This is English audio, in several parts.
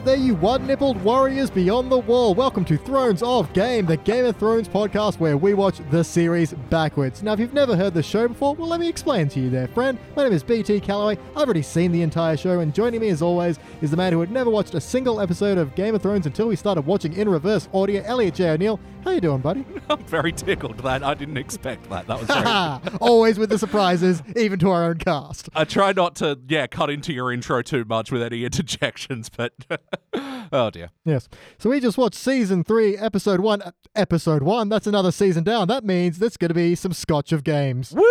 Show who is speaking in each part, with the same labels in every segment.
Speaker 1: out there, you one nippled warriors beyond the wall. Welcome to Thrones of Game, the Game of Thrones podcast where we watch the series backwards. Now, if you've never heard the show before, well, let me explain to you there, friend. My name is BT Calloway. I've already seen the entire show, and joining me as always is the man who had never watched a single episode of Game of Thrones until we started watching in reverse audio, Elliot J. O'Neill. How you doing, buddy?
Speaker 2: I'm very tickled that I didn't expect that. That was very.
Speaker 1: always with the surprises, even to our own cast.
Speaker 2: I try not to, yeah, cut into your intro too much with any interjections, but oh dear.
Speaker 1: Yes. So we just watched season three, episode one. Uh, episode one. That's another season down. That means there's going to be some Scotch of games.
Speaker 2: Woo!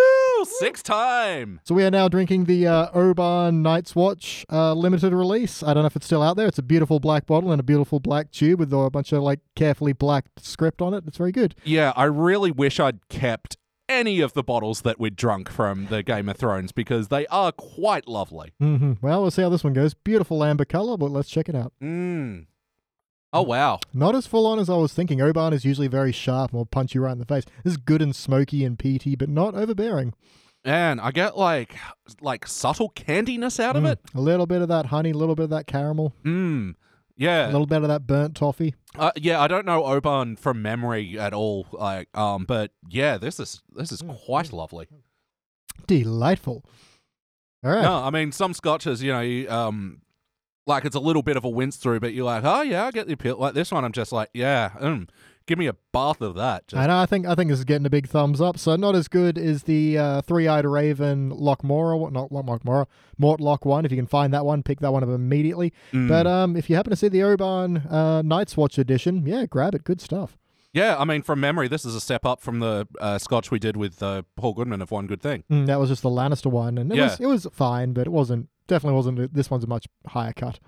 Speaker 2: Six time.
Speaker 1: So we are now drinking the uh, Oban Night's Watch uh, limited release. I don't know if it's still out there. It's a beautiful black bottle and a beautiful black tube with a bunch of like carefully blacked script on it. It's very good.
Speaker 2: Yeah, I really wish I'd kept any of the bottles that we'd drunk from the Game of Thrones because they are quite lovely.
Speaker 1: hmm Well, we'll see how this one goes. Beautiful amber color, but let's check it out.
Speaker 2: Mm. Oh wow.
Speaker 1: Not as full on as I was thinking. Oban is usually very sharp and will punch you right in the face. This is good and smoky and peaty, but not overbearing.
Speaker 2: And I get like like subtle candiness out of
Speaker 1: Mm.
Speaker 2: it.
Speaker 1: A little bit of that honey, a little bit of that caramel,
Speaker 2: Mm.
Speaker 1: a little bit of that burnt toffee.
Speaker 2: Uh, yeah, I don't know Oban from memory at all. Like, um, but yeah, this is this is quite lovely.
Speaker 1: Delightful. All right.
Speaker 2: No, I mean some scotches, you know, you, um, like it's a little bit of a wince through, but you're like, oh yeah, I get the appeal. Like this one, I'm just like, yeah, mm, give me a bath of that. Just,
Speaker 1: I know. I think I think this is getting a big thumbs up. So not as good as the uh, three-eyed raven Lockmora, what not Lockmora, Mortlach one. If you can find that one, pick that one up immediately.
Speaker 2: Mm.
Speaker 1: But um, if you happen to see the Oban uh, Night's Watch edition, yeah, grab it. Good stuff.
Speaker 2: yeah, I mean, from memory, this is a step up from the uh, scotch we did with uh, Paul Goodman of One Good Thing.
Speaker 1: Mm, that was just the Lannister one, and it
Speaker 2: Yeah.
Speaker 1: was it was fine, but it wasn't definitely wasn't. This one's a much higher cut.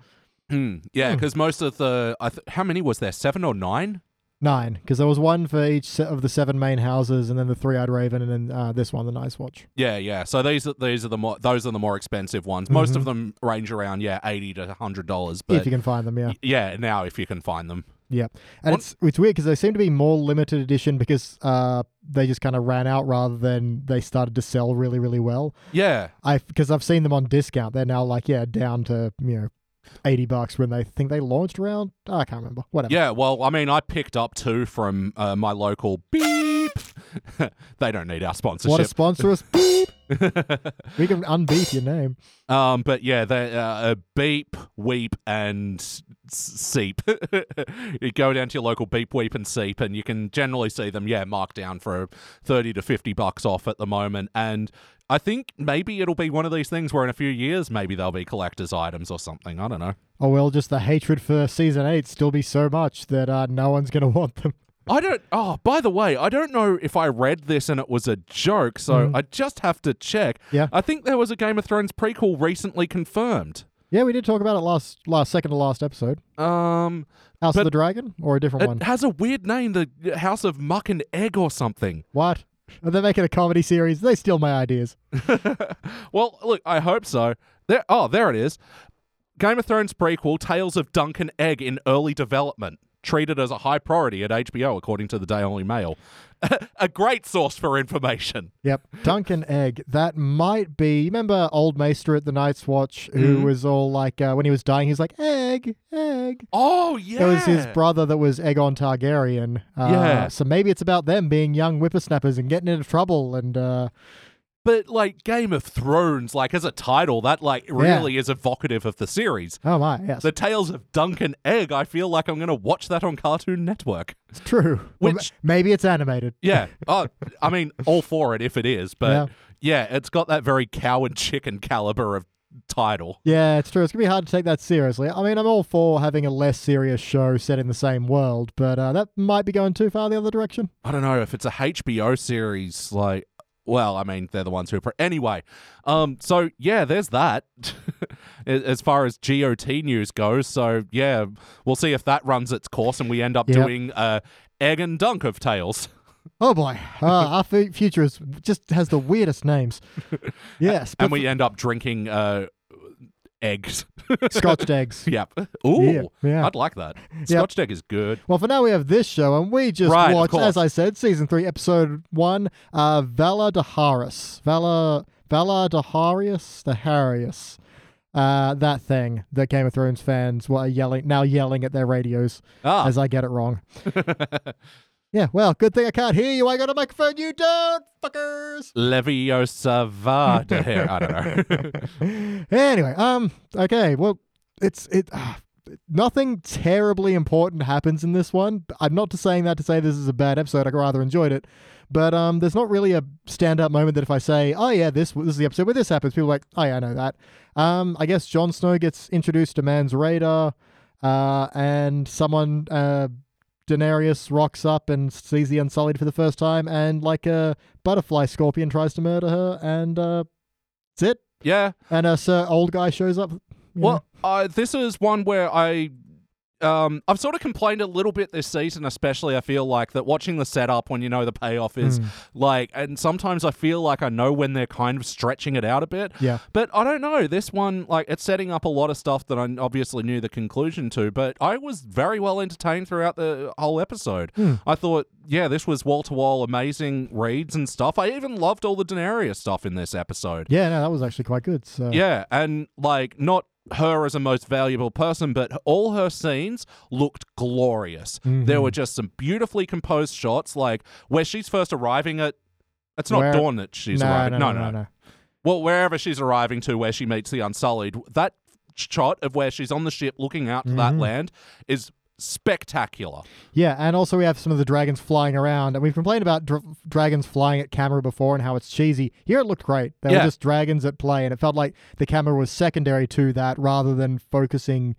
Speaker 2: Mm, yeah,
Speaker 1: Hmm.
Speaker 2: because most of the, I th- how many was there? Seven or nine?
Speaker 1: Nine, because there was one for each set of the seven main houses, and then the three-eyed raven, and then uh, this one, the Nice Watch.
Speaker 2: Yeah, yeah. So these are these are the more those are the more expensive ones. Most
Speaker 1: Mhm.
Speaker 2: of them range around yeah eighty to hundred dollars.
Speaker 1: if you can find them, yeah.
Speaker 2: yeah, now if you can find them.
Speaker 1: Yeah, and
Speaker 2: One-
Speaker 1: it's it's weird because they seem to be more limited edition because uh they just kind of ran out rather than they started to sell really really well.
Speaker 2: Yeah,
Speaker 1: I because I've seen them on discount. They're now like yeah down to you know eighty bucks when they think they launched around. I can't remember. Whatever.
Speaker 2: Yeah, well, I mean, I picked up two from uh, my local beep. they don't need our sponsorship.
Speaker 1: What a sponsor us. Beep. We can unbeep your name.
Speaker 2: um, but yeah, they uh, uh, beep, weep, and seep. you go down to your local beep, weep, and seep, and you can generally see them. Yeah, marked down for thirty to fifty bucks off at the moment, and. I think maybe it'll be one of these things where in a few years maybe they'll be collector's items or something. I don't know.
Speaker 1: Oh well, just the hatred for season eight still be so much that uh, no one's gonna want them.
Speaker 2: I don't. Oh, by the way, I don't know if I read this and it was a joke, so
Speaker 1: Mhm.
Speaker 2: I just have to check.
Speaker 1: Yeah.
Speaker 2: I think there was a Game of Thrones prequel recently confirmed.
Speaker 1: Yeah, we did talk about it last last second to last episode.
Speaker 2: Um,
Speaker 1: House of the Dragon or a different
Speaker 2: it
Speaker 1: one.
Speaker 2: It has a weird name, the House of Muck and Egg or something.
Speaker 1: What? Are they making a comedy series? They steal my ideas.
Speaker 2: well, look, I hope so. There. Oh, there it is. Game of Thrones prequel: Tales of Dunk and Egg in early development. Treated as a high priority at HBO, according to the Daily Mail. a great source for information.
Speaker 1: Yep. Dunk and Egg. That might be. You remember Old Maester at the Night's Watch, who
Speaker 2: Mhm.
Speaker 1: was all like, uh, when he was dying, he was like, egg, egg.
Speaker 2: Oh yeah,
Speaker 1: It was his brother that was Aegon Targaryen. Uh,
Speaker 2: Yeah.
Speaker 1: So maybe it's about them being young whippersnappers and getting into trouble. And uh,
Speaker 2: But like Game of Thrones, like as a title, that like really is evocative of the series.
Speaker 1: oh my, yes,
Speaker 2: The Tales of Dunk and Egg. I feel like I'm going to watch that on Cartoon Network.
Speaker 1: it's true.
Speaker 2: Which-
Speaker 1: ma- maybe it's animated.
Speaker 2: Yeah. oh, I mean, all for it if it is. But yeah. it's got that very cow and chicken caliber of title.
Speaker 1: Yeah, it's true. It's gonna be hard to take that seriously. I mean, I'm all for having a less serious show set in the same world, but uh, that might be going too far the other direction.
Speaker 2: I don't know if it's a HBO series. Like, well, I mean, they're the ones who. Pre- anyway, um, so yeah, there's that. as far as GOT news goes, so yeah, we'll see if that runs its course and we end up
Speaker 1: Yep.
Speaker 2: doing uh, egg and dunk of tales.
Speaker 1: Oh boy, uh, our fu- future is just has the weirdest names. Yes,
Speaker 2: and we end up drinking uh, eggs.
Speaker 1: scotched eggs.
Speaker 2: yep. Ooh,
Speaker 1: Yeah, yeah.
Speaker 2: I'd like that. Scotch egg is good.
Speaker 1: Well, for now we have this show, and we just
Speaker 2: Right,
Speaker 1: watched, as I said, season three, episode one, uh, Vala Daharius. Vala Vala Daharius, Daharius. Uh, that thing that Game of Thrones fans were yelling now yelling at their radios
Speaker 2: Ah,
Speaker 1: as I get it wrong. Yeah, well, good thing I can't hear you. I got a microphone. You don't, fuckers.
Speaker 2: Leviosa Vada here. I don't know.
Speaker 1: anyway, um, okay, well, it's it. Uh, nothing terribly important happens in this one. I'm not just saying that to say this is a bad episode. I rather enjoyed it, but um, there's not really a standout moment that if I say, oh yeah, this this is the episode where this happens, people are like, oh yeah, I know that. Um, I guess Jon Snow gets introduced to Mance Rayder, uh, and someone uh. Daenerys rocks up and sees the Unsullied for the first time, and like a butterfly scorpion tries to murder her, and uh, that's it.
Speaker 2: yeah.
Speaker 1: And a Sir Old Guy shows up.
Speaker 2: Well, uh, this is one where I. Um, I've sort of complained a little bit this season, especially. I feel like that watching the setup when you know the payoff is
Speaker 1: Mm.
Speaker 2: like, and sometimes I feel like I know when they're kind of stretching it out a bit.
Speaker 1: Yeah.
Speaker 2: But I don't know. This one, like, it's setting up a lot of stuff that I obviously knew the conclusion to, but I was very well entertained throughout the whole episode.
Speaker 1: Hmm.
Speaker 2: I thought, yeah, this was wall to wall amazing reads and stuff. I even loved all the Daenerys stuff in this episode.
Speaker 1: Yeah, no, that was actually quite good. So
Speaker 2: Yeah, and like not her as a most valuable person, but all her scenes looked glorious. There
Speaker 1: Mhm.
Speaker 2: were just some beautifully composed shots, like where she's first arriving at. It's not
Speaker 1: Where-
Speaker 2: Dawn that she's
Speaker 1: no,
Speaker 2: arriving.
Speaker 1: no, no, no, no.
Speaker 2: Well, wherever she's arriving to, where she meets the Unsullied, that shot of where she's on the ship looking out to that
Speaker 1: Mhm.
Speaker 2: land is spectacular.
Speaker 1: Yeah, and also we have some of the dragons flying around, and we've complained about dr- dragons flying at camera before and how it's cheesy. Here it looked great. They
Speaker 2: Yeah.
Speaker 1: were just dragons at play, and it felt like the camera was secondary to that rather than focusing.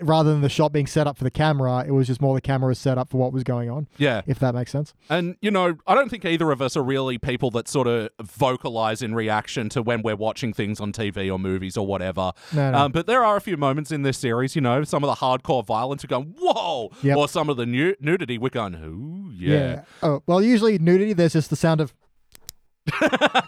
Speaker 1: Rather than the shot being set up for the camera, it was just more the camera set up for what was going on.
Speaker 2: Yeah.
Speaker 1: If that makes sense.
Speaker 2: And, you know, I don't think either of us are really people that sort of vocalize in reaction to when we're watching things on TV or movies or whatever.
Speaker 1: No, no.
Speaker 2: Um, but there are a few moments in this series, you know, some of the hardcore violence, we're going, whoa!
Speaker 1: Yep.
Speaker 2: Or some of the nu- nudity, we're going, ooh, yeah.
Speaker 1: Oh well, usually nudity. There's just the sound of.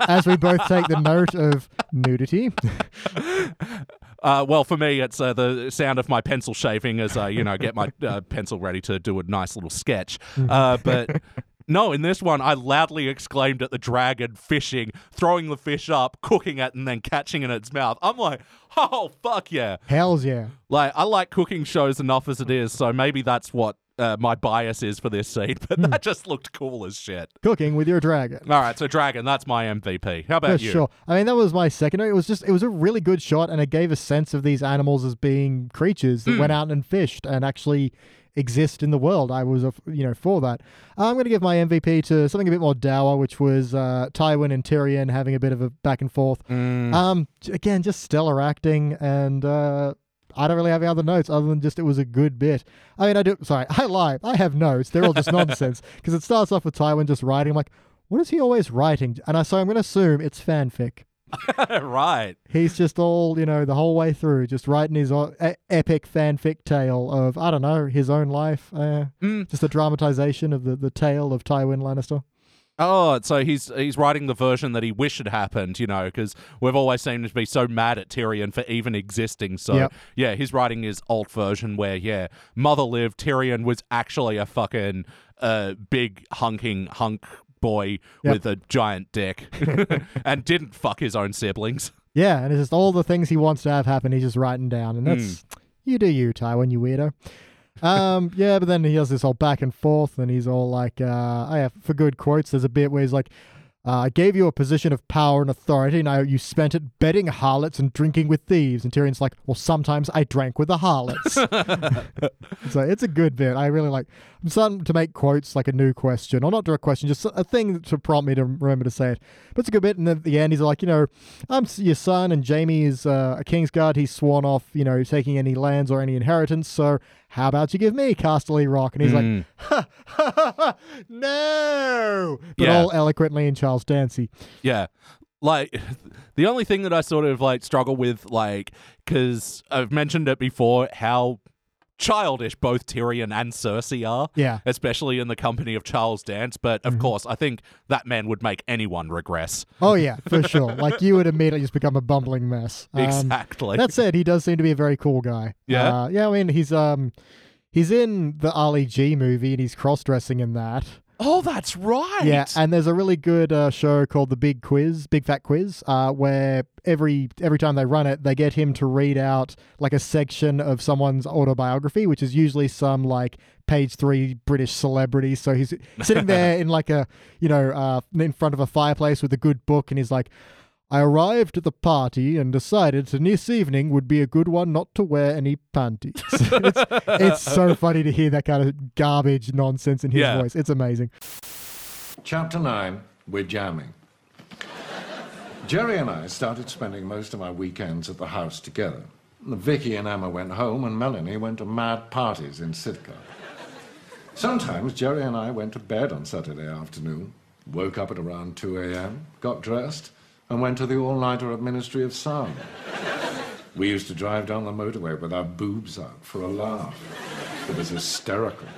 Speaker 1: as we both take the note of nudity.
Speaker 2: Uh, well, for me, it's uh, the sound of my pencil shaving as I, you know, get my uh, pencil ready to do a nice little sketch. Uh, but no, in this one, I loudly exclaimed at the dragon fishing, throwing the fish up, cooking it, and then catching it in its mouth. I'm like, oh, fuck yeah.
Speaker 1: Hells yeah.
Speaker 2: Like, I like cooking shows enough as it is, so maybe that's what uh, my bias is for this scene, but
Speaker 1: Hmm.
Speaker 2: that just looked cool as shit.
Speaker 1: Cooking with your dragon.
Speaker 2: All right, so Dragon, that's my MVP. How about
Speaker 1: For
Speaker 2: you?
Speaker 1: sure. I mean, that was my second. It was just, it was a really good shot, and it gave a sense of these animals as being creatures that
Speaker 2: Hmm.
Speaker 1: went out and fished and actually exist in the world. I was, a, you know, for that. I'm going to give my MVP to something a bit more dour, which was uh, Tywin and Tyrion having a bit of a back and forth.
Speaker 2: Mm,
Speaker 1: Um, again, just stellar acting, and uh, I don't really have any other notes other than just it was a good bit. I mean, I do. Sorry, I lie. I have notes. They're all just nonsense because it starts off with Tywin just writing. I'm like, what is he always writing? And I so I'm going to assume it's fanfic.
Speaker 2: right.
Speaker 1: He's just all you know the whole way through, just writing his o- e- epic fanfic tale of I don't know his own life. Uh,
Speaker 2: Mm.
Speaker 1: just a dramatization of the the tale of Tywin Lannister.
Speaker 2: Oh, so he's he's writing the version that he wished had happened, you know, because we've always seemed to be so mad at Tyrion for even existing. So
Speaker 1: Yep.
Speaker 2: yeah, he's writing his alt version where yeah, mother lived. Tyrion was actually a fucking uh, big hunking hunk boy
Speaker 1: Yep.
Speaker 2: with a giant dick, and didn't fuck his own siblings.
Speaker 1: Yeah, and it's just all the things he wants to have happen. He's just writing down, and that's you do you, Tywin, you weirdo. Um, yeah, but then he has this whole back and forth, and he's all like, uh, "I have for good quotes." There's a bit where he's like, uh, "I gave you a position of power and authority, and I, you spent it betting harlots and drinking with thieves." And Tyrion's like, "Well, sometimes I drank with the harlots." so it's a good bit. I really like. I'm starting to make quotes like a new question, or not direct question, just a thing to prompt me to remember to say it. But it's a good bit. And at the end, he's like, you know, I'm your son, and Jaime is uh, a Kingsguard. He's sworn off, you know, taking any lands or any inheritance. So how about you give me Casterly Rock? And he's like,
Speaker 2: Mm.
Speaker 1: ha, ha, ha, ha, no, but
Speaker 2: Yeah.
Speaker 1: all eloquently in Charles Dancy.
Speaker 2: Yeah. Like the only thing that I sort of like struggle with, like, because I've mentioned it before, how childish both Tyrion and Cersei are,
Speaker 1: Yeah.
Speaker 2: especially in the company of Charles Dance. But
Speaker 1: Mm-hmm.
Speaker 2: of course, I think that man would make anyone regress.
Speaker 1: Oh yeah, for sure. Like you would immediately just become a bumbling mess. Um,
Speaker 2: exactly.
Speaker 1: That said, he does seem to be a very cool guy.
Speaker 2: Yeah?
Speaker 1: uh, yeah. I mean, he's um, he's in the Ali G movie and he's cross dressing in that.
Speaker 2: Oh, that's right.
Speaker 1: Yeah, and there's a really good uh, show called The Big Quiz, Big Fat Quiz, uh, where every every time they run it, they get him to read out like a section of someone's autobiography, which is usually some like page three British celebrity. So he's sitting there in like a you know uh, in front of a fireplace with a good book, and he's like. I arrived at the party and decided that this evening would be a good one not to wear any panties. it's, it's so funny to hear that kind of garbage nonsense in his
Speaker 2: Yeah.
Speaker 1: voice. It's amazing.
Speaker 3: Chapter 9 We're jamming. Jerry and I started spending most of our weekends at the house together. Vicky and Emma went home, and Melanie went to mad parties in Sitka. Sometimes Jerry and I went to bed on Saturday afternoon, woke up at around 2 a.m., got dressed, and went to the all nighter at Ministry of Sound. We used to drive down the motorway with our boobs out for a laugh. It was hysterical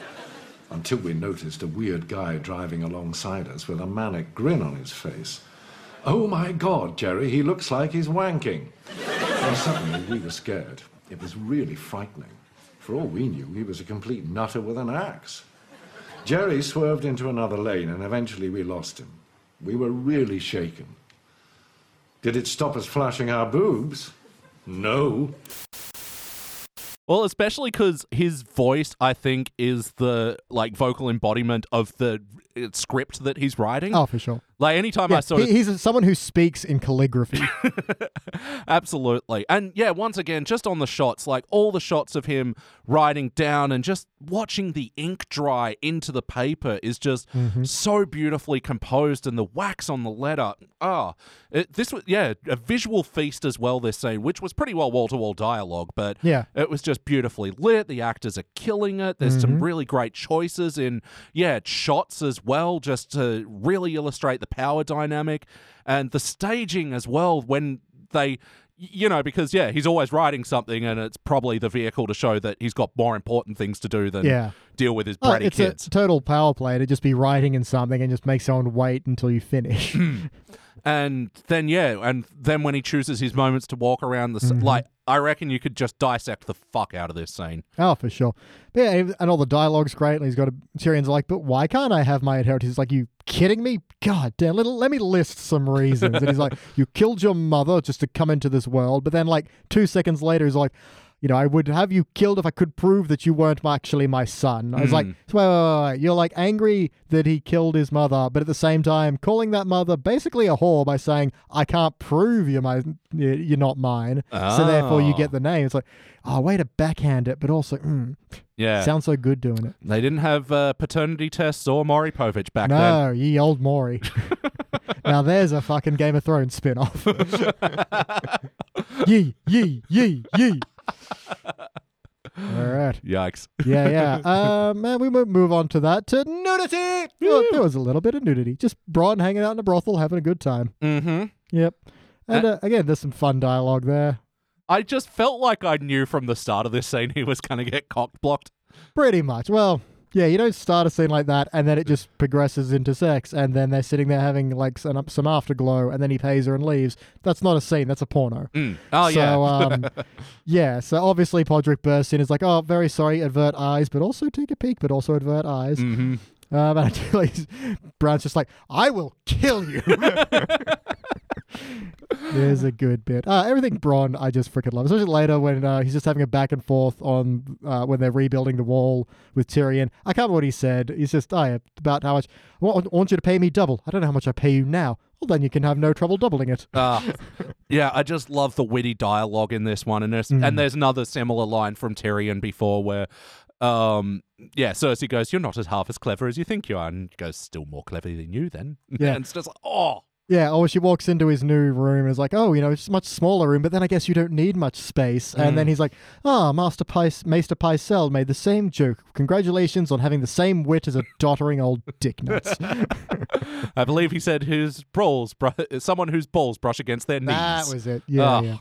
Speaker 3: until we noticed a weird guy driving alongside us with a manic grin on his face. Oh my God, Jerry, he looks like he's wanking. And suddenly we were scared. It was really frightening. For all we knew, he was a complete nutter with an axe. Jerry swerved into another lane and eventually we lost him. We were really shaken. Did it stop us flashing our boobs? No.
Speaker 2: Well, especially because his voice, I think, is the like vocal embodiment of the uh, script that he's writing.
Speaker 1: Oh, for sure.
Speaker 2: Like anytime
Speaker 1: Yeah,
Speaker 2: I sort of
Speaker 1: he- he's someone who speaks in calligraphy.
Speaker 2: Absolutely. And yeah, once again, just on the shots, like all the shots of him writing down and just watching the ink dry into the paper is just
Speaker 1: Mm-hmm.
Speaker 2: so beautifully composed and the wax on the letter. Ah, it, this was, yeah, a visual feast as well, this scene, which was pretty well wall to wall dialogue, but
Speaker 1: Yeah.
Speaker 2: it was just beautifully lit. The actors are killing it. There's
Speaker 1: Mm-hmm.
Speaker 2: some really great choices in, yeah, shots as well, just to really illustrate the power dynamic and the staging as well when they. You know, because yeah, he's always writing something, and it's probably the vehicle to show that he's got more important things to do than
Speaker 1: Yeah.
Speaker 2: deal with his
Speaker 1: Oh,
Speaker 2: bratty
Speaker 1: it's
Speaker 2: kids.
Speaker 1: It's a total power play to just be writing in something and just make someone wait until you finish. Hmm.
Speaker 2: and then yeah, and then when he chooses his moments to walk around the
Speaker 1: Mm-hmm.
Speaker 2: like, I reckon you could just dissect the fuck out of this scene.
Speaker 1: oh, for sure. But yeah, and all the dialogue's great. And he's got a Tyrion's like, but why can't I have my inheritance? He's like, you kidding me? God damn, let, let me list some reasons. and he's like, you killed your mother just to come into this world. But then, like, two seconds later, he's like, you know, I would have you killed if I could prove that you weren't actually my son. I was like,
Speaker 2: Mm.
Speaker 1: wait, wait, wait, wait. You're like angry that he killed his mother, but at the same time, calling that mother basically a whore by saying, I can't prove you're my, you're not mine. So therefore, you
Speaker 2: Oh.
Speaker 1: get the name. It's like, oh, way to backhand it, but also, mm,
Speaker 2: Yeah,
Speaker 1: sounds so good doing it.
Speaker 2: they didn't have uh, paternity tests or Maury Povich back then.
Speaker 1: No, ye old Maury. now there's a fucking Game of Thrones spin off. yee, yee, yee, yee. All right.
Speaker 2: Yikes.
Speaker 1: Yeah, yeah. Um, and we mo- move on to that to nudity. Well, there was a little bit of nudity. Just Bronn hanging out in a brothel, having a good time.
Speaker 2: Mm-hmm.
Speaker 1: Yep. And uh, again, there's some fun dialogue there.
Speaker 2: I just felt like I knew from the start of this scene he was going to get cock blocked.
Speaker 1: Pretty much. Well, yeah, you don't start a scene like that and then it just progresses into sex and then they're sitting there having like some, some afterglow and then he pays her and leaves. That's not a scene, that's a porno.
Speaker 2: Mm. Oh,
Speaker 1: so,
Speaker 2: yeah.
Speaker 1: um, yeah, so obviously Podrick bursts in, is like, oh, very sorry, advert eyes, but also take a peek, but also advert eyes.
Speaker 2: hmm
Speaker 1: Um, and Bronn's just like, I will kill you. There's a good bit. Uh, everything Bronn, I just freaking love. Especially later when uh, he's just having a back and forth on uh, when they're rebuilding the wall with Tyrion. I can't remember what he said. He's just, oh, yeah, about how much, I want, I want you to pay me double. I don't know how much I pay you now. Well, then you can have no trouble doubling it.
Speaker 2: Uh, yeah, I just love the witty dialogue in this one, and there's
Speaker 1: Mm.
Speaker 2: and there's another similar line from Tyrion before where, um, yeah, Cersei goes, "You're not as half as clever as you think you are," and he goes, "Still more clever than you, then."
Speaker 1: Yeah.
Speaker 2: and it's just like, oh,
Speaker 1: Yeah, or she walks into his new room and is like, oh, you know, it's a much smaller room, but then I guess you don't need much space. And then
Speaker 2: Mm.
Speaker 1: he's like, ah, Master Pice, Maester Pycelle made the same joke. Congratulations on having the same wit as a doddering old dicknuts.
Speaker 2: I believe he said his balls, br- someone whose balls brush against their knees.
Speaker 1: that was it. Yeah,
Speaker 2: Oh.
Speaker 1: yeah.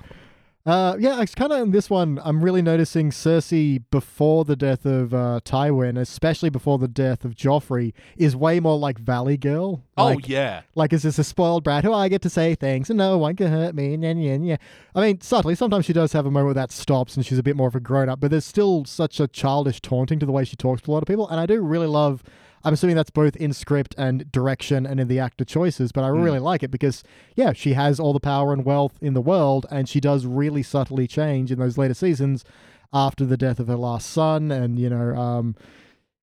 Speaker 1: Uh, yeah, it's kind of in this one. I'm really noticing Cersei before the death of uh, Tywin, especially before the death of Joffrey, is way more like Valley Girl.
Speaker 2: oh
Speaker 1: Like,
Speaker 2: yeah,
Speaker 1: Like, is this a spoiled brat? who I get to say things, and no one can hurt me. And, and, yeah. I mean, subtly, sometimes she does have a moment where that stops and she's a bit more of a grown up, but there's still such a childish taunting to the way she talks to a lot of people. And I do really love I'm assuming that's both in script and direction and in the actor choices, but I really like it because, yeah, she has all the power and wealth in the world, and she does really subtly change in those later seasons after the death of her last son and, you know, um,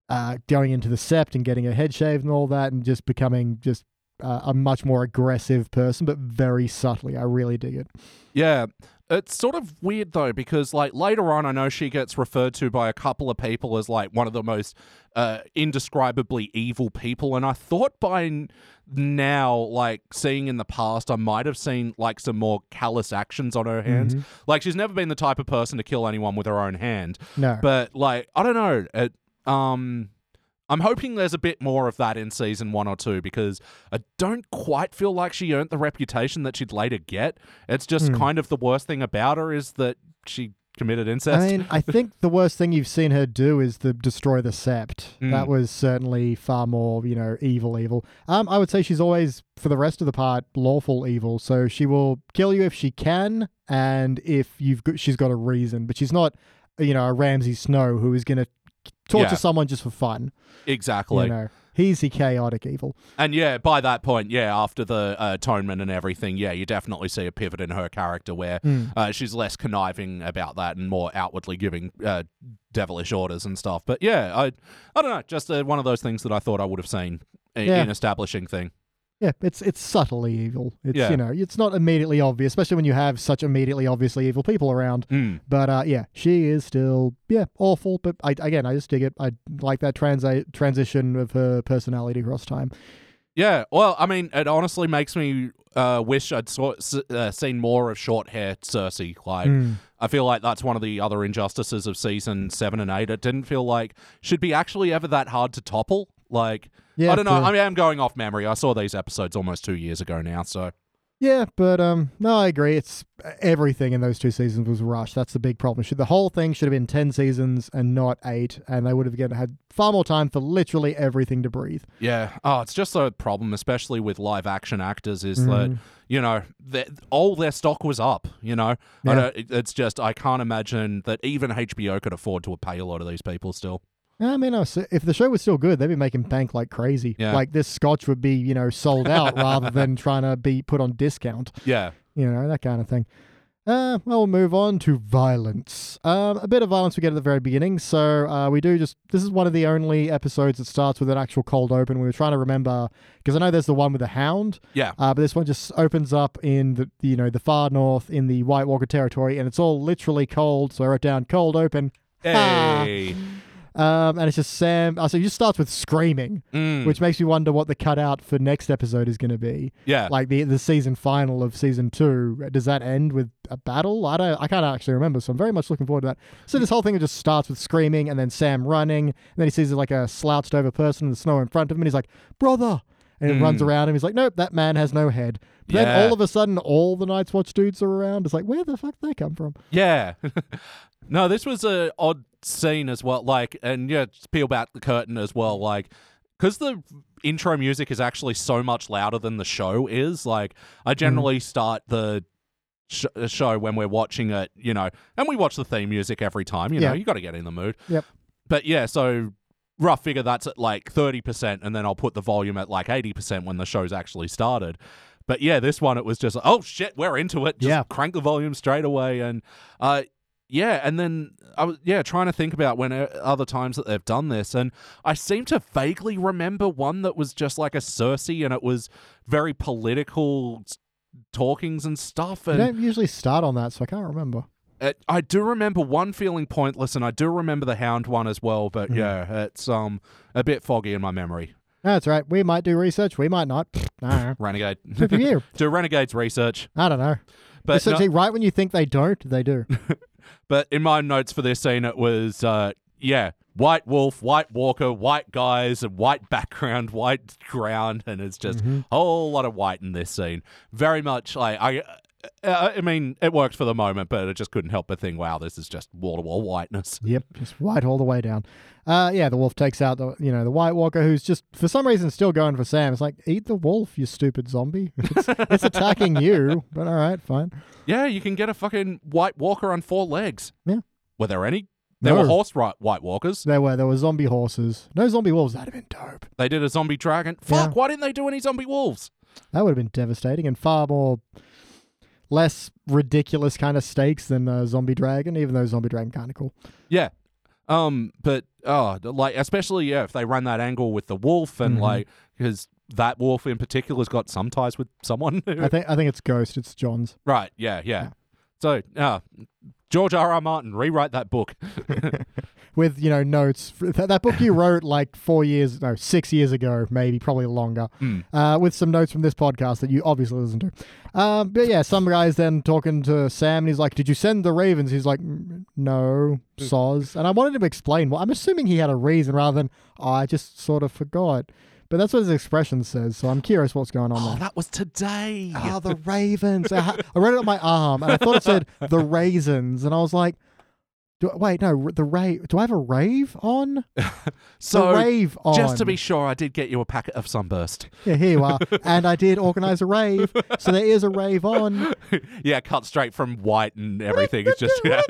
Speaker 1: uh, going into the sept and getting her head shaved and all that, and just becoming just uh, a much more aggressive person, but very subtly. I really dig it.
Speaker 2: Yeah. It's sort of weird though because like later on I know she gets referred to by a couple of people as like one of the most uh, indescribably evil people and I thought by n- now like seeing in the past I might have seen like some more callous actions on her hands. Like she's never been the type of person to kill anyone with her own hand.
Speaker 1: No.
Speaker 2: But like I don't know, it, um I'm hoping there's a bit more of that in season one or two because I don't quite feel like she earned the reputation that she'd later get. It's just kind of the worst thing about her is that she committed incest.
Speaker 1: I mean, I think the worst thing you've seen her do is the destroy the sept.
Speaker 2: Mm.
Speaker 1: That was certainly far more, you know, evil, evil. Um, I would say she's always, for the rest of the part, lawful evil. So she will kill you if she can, and if you've got, she's got a reason. But she's not, you know, a Ramsay Snow who is going to torture
Speaker 2: Yeah.
Speaker 1: someone just for fun.
Speaker 2: exactly.
Speaker 1: You know, he's the chaotic evil.
Speaker 2: And yeah, by that point, yeah, after the uh, atonement and everything, yeah, you definitely see a pivot in her character where
Speaker 1: Mm.
Speaker 2: uh, she's less conniving about that and more outwardly giving uh, devilish orders and stuff. But yeah, I, I don't know, just uh, one of those things that I thought I would have seen i-
Speaker 1: Yeah.
Speaker 2: in establishing thing.
Speaker 1: Yeah, it's it's subtly evil. It's
Speaker 2: Yeah.
Speaker 1: you know, it's not immediately obvious, especially when you have such immediately obviously evil people around.
Speaker 2: Mm.
Speaker 1: But uh, yeah, she is still yeah awful. But I again, I just dig it. I like that transi- transition of her personality across time.
Speaker 2: Yeah, well, I mean, it honestly makes me uh, wish I'd saw, uh, seen more of short hair Cersei. Like,
Speaker 1: Mm.
Speaker 2: I feel like that's one of the other injustices of season seven and eight. It didn't feel like should be actually ever that hard to topple. Like,
Speaker 1: Yeah,
Speaker 2: I don't know.
Speaker 1: true.
Speaker 2: I mean, I'm going off memory. I saw these episodes almost two years ago now, so
Speaker 1: Yeah, but um, no, I agree. It's everything in those two seasons was rushed. That's the big problem. Should the whole thing should have been ten seasons and not eight, and they would have again had far more time for literally everything to breathe.
Speaker 2: yeah. Oh, it's just a problem, especially with live action actors, is
Speaker 1: Mm.
Speaker 2: that you know all their stock was up. You know, I
Speaker 1: Yeah.
Speaker 2: don't, it's just I can't imagine that even HBO could afford to pay a lot of these people still.
Speaker 1: I mean, if the show was still good, they'd be making bank like crazy.
Speaker 2: Yeah.
Speaker 1: Like this scotch would be, you know, sold out rather than trying to be put on discount.
Speaker 2: Yeah.
Speaker 1: You know, that kind of thing. Uh, well, we'll move on to violence. Um, a bit of violence we get at the very beginning. So uh, we do just. This is one of the only episodes that starts with an actual cold open. We were trying to remember because I know there's the one with the hound,
Speaker 2: Yeah.
Speaker 1: uh, but this one just opens up in the you know the far north in the White Walker territory, and it's all literally cold. So I wrote down cold open.
Speaker 2: Hey.
Speaker 1: Um, and it's just Sam. Uh, so it just starts with screaming,
Speaker 2: Mm.
Speaker 1: which makes me wonder what the cutout for next episode is going to be.
Speaker 2: yeah.
Speaker 1: Like the the season final of season two. Does that end with a battle? I don't. I can't actually remember. So I'm very much looking forward to that. So this whole thing just starts with screaming, and then Sam running, and then he sees like a slouched over person in the snow in front of him, and he's like, "Brother." And he
Speaker 2: Mm.
Speaker 1: runs around him. He's like, nope, that man has no head. But
Speaker 2: Yeah.
Speaker 1: then all of a sudden, all the Night's Watch dudes are around. It's like, where the fuck did they come from?
Speaker 2: Yeah. no, this was a odd scene as well. Like, and yeah, just peel back the curtain as well. Like, because the intro music is actually so much louder than the show is. Like, I generally start the sh- uh, show when we're watching it, you know, and we watch the theme music every time. You know, you got to get in the mood.
Speaker 1: Yep.
Speaker 2: But yeah, so rough figure that's at like 30%, and then I'll put the volume at like 80% when the show's actually started. But yeah, this one, it was just, oh shit, we're into it. Just
Speaker 1: Yeah.
Speaker 2: crank the volume straight away. And uh, yeah, and then I was, yeah, trying to think about when uh, other times that they've done this. And I seem to vaguely remember one that was just like a Cersei, and it was very political talkings and stuff.
Speaker 1: You
Speaker 2: And
Speaker 1: don't usually start on that, so I can't remember.
Speaker 2: it, I do remember one feeling pointless, and I do remember the Hound one as well. But yeah, it's um a bit foggy in my memory.
Speaker 1: That's right. We might do research. We might not. no.
Speaker 2: Renegade,
Speaker 1: Good for you.
Speaker 2: do Renegades research,
Speaker 1: I don't know.
Speaker 2: but no-
Speaker 1: Essentially, right when you think they don't, they do.
Speaker 2: but in my notes for this scene, it was uh yeah. White wolf, white walker, white guys, and white background, white ground, and it's just
Speaker 1: Mm-hmm.
Speaker 2: a whole lot of white in this scene. Very much like I, uh, I mean, it worked for the moment, but it just couldn't help but think, wow, this is just wall to wall whiteness.
Speaker 1: Yep, just white all the way down. Uh, yeah, the wolf takes out the you know the White Walker, who's just for some reason still going for Sam. It's like eat the wolf, you stupid zombie. It's, it's attacking you, but all right, fine.
Speaker 2: Yeah, you can get a fucking white walker on four legs.
Speaker 1: Yeah.
Speaker 2: Were there any There were horse ri- White Walkers.
Speaker 1: There were there were zombie horses. No zombie wolves. That'd have been dope.
Speaker 2: They did a zombie dragon.
Speaker 1: Yeah.
Speaker 2: Fuck, why didn't they do any zombie wolves?
Speaker 1: That would have been devastating and far more less ridiculous kind of stakes than uh, zombie dragon. Even though zombie dragon kind of cool.
Speaker 2: Yeah. Um, but oh, like especially yeah, if they run that angle with the wolf and
Speaker 1: Mhm.
Speaker 2: like because that wolf in particular's got some ties with someone.
Speaker 1: I think I think it's Ghost. It's Jon's.
Speaker 2: right? Yeah, yeah. So, uh, George R. R. Martin, rewrite that book.
Speaker 1: with you know notes. Th- that book you wrote like four years no six years ago maybe probably longer
Speaker 2: Mm.
Speaker 1: uh, with some notes from this podcast that you obviously listen to. Um, but yeah some guys then talking to sam and he's like did you send the ravens? He's like "Mm, no soz. And i wanted him to explain well i'm assuming he had a reason rather than oh, i just sort of forgot. But that's what his expression says so i'm curious what's going on
Speaker 2: Oh,
Speaker 1: there.
Speaker 2: that was today.
Speaker 1: Oh, the ravens! I, I read it on my arm, and I thought it said the raisins, and I was like, do, "Wait, no, the rave. Do I have a rave on?
Speaker 2: so,
Speaker 1: the rave on.
Speaker 2: just to be sure, I did get you a packet of Sunburst.
Speaker 1: yeah, here you are. and I did organize a rave, so there is a rave on.
Speaker 2: yeah, cut straight from white and everything. It's just yeah.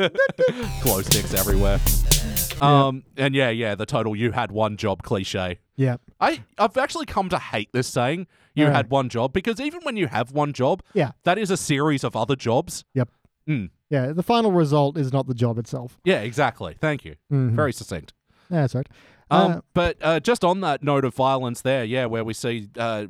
Speaker 2: glow sticks everywhere. Um, and yeah, yeah, the total "you had one job" cliche.
Speaker 1: Yeah,
Speaker 2: I I've actually come to hate this saying "you had one job" because even when you have one job,
Speaker 1: yeah,
Speaker 2: that is a series of other jobs.
Speaker 1: Yep.
Speaker 2: Mm.
Speaker 1: Yeah. The final result is not the job itself.
Speaker 2: Yeah, exactly. Thank you.
Speaker 1: Mhm.
Speaker 2: Very succinct.
Speaker 1: Yeah, that's right.
Speaker 2: Um,
Speaker 1: Uh,
Speaker 2: but uh, just on that note of violence, there, yeah, where we see uh,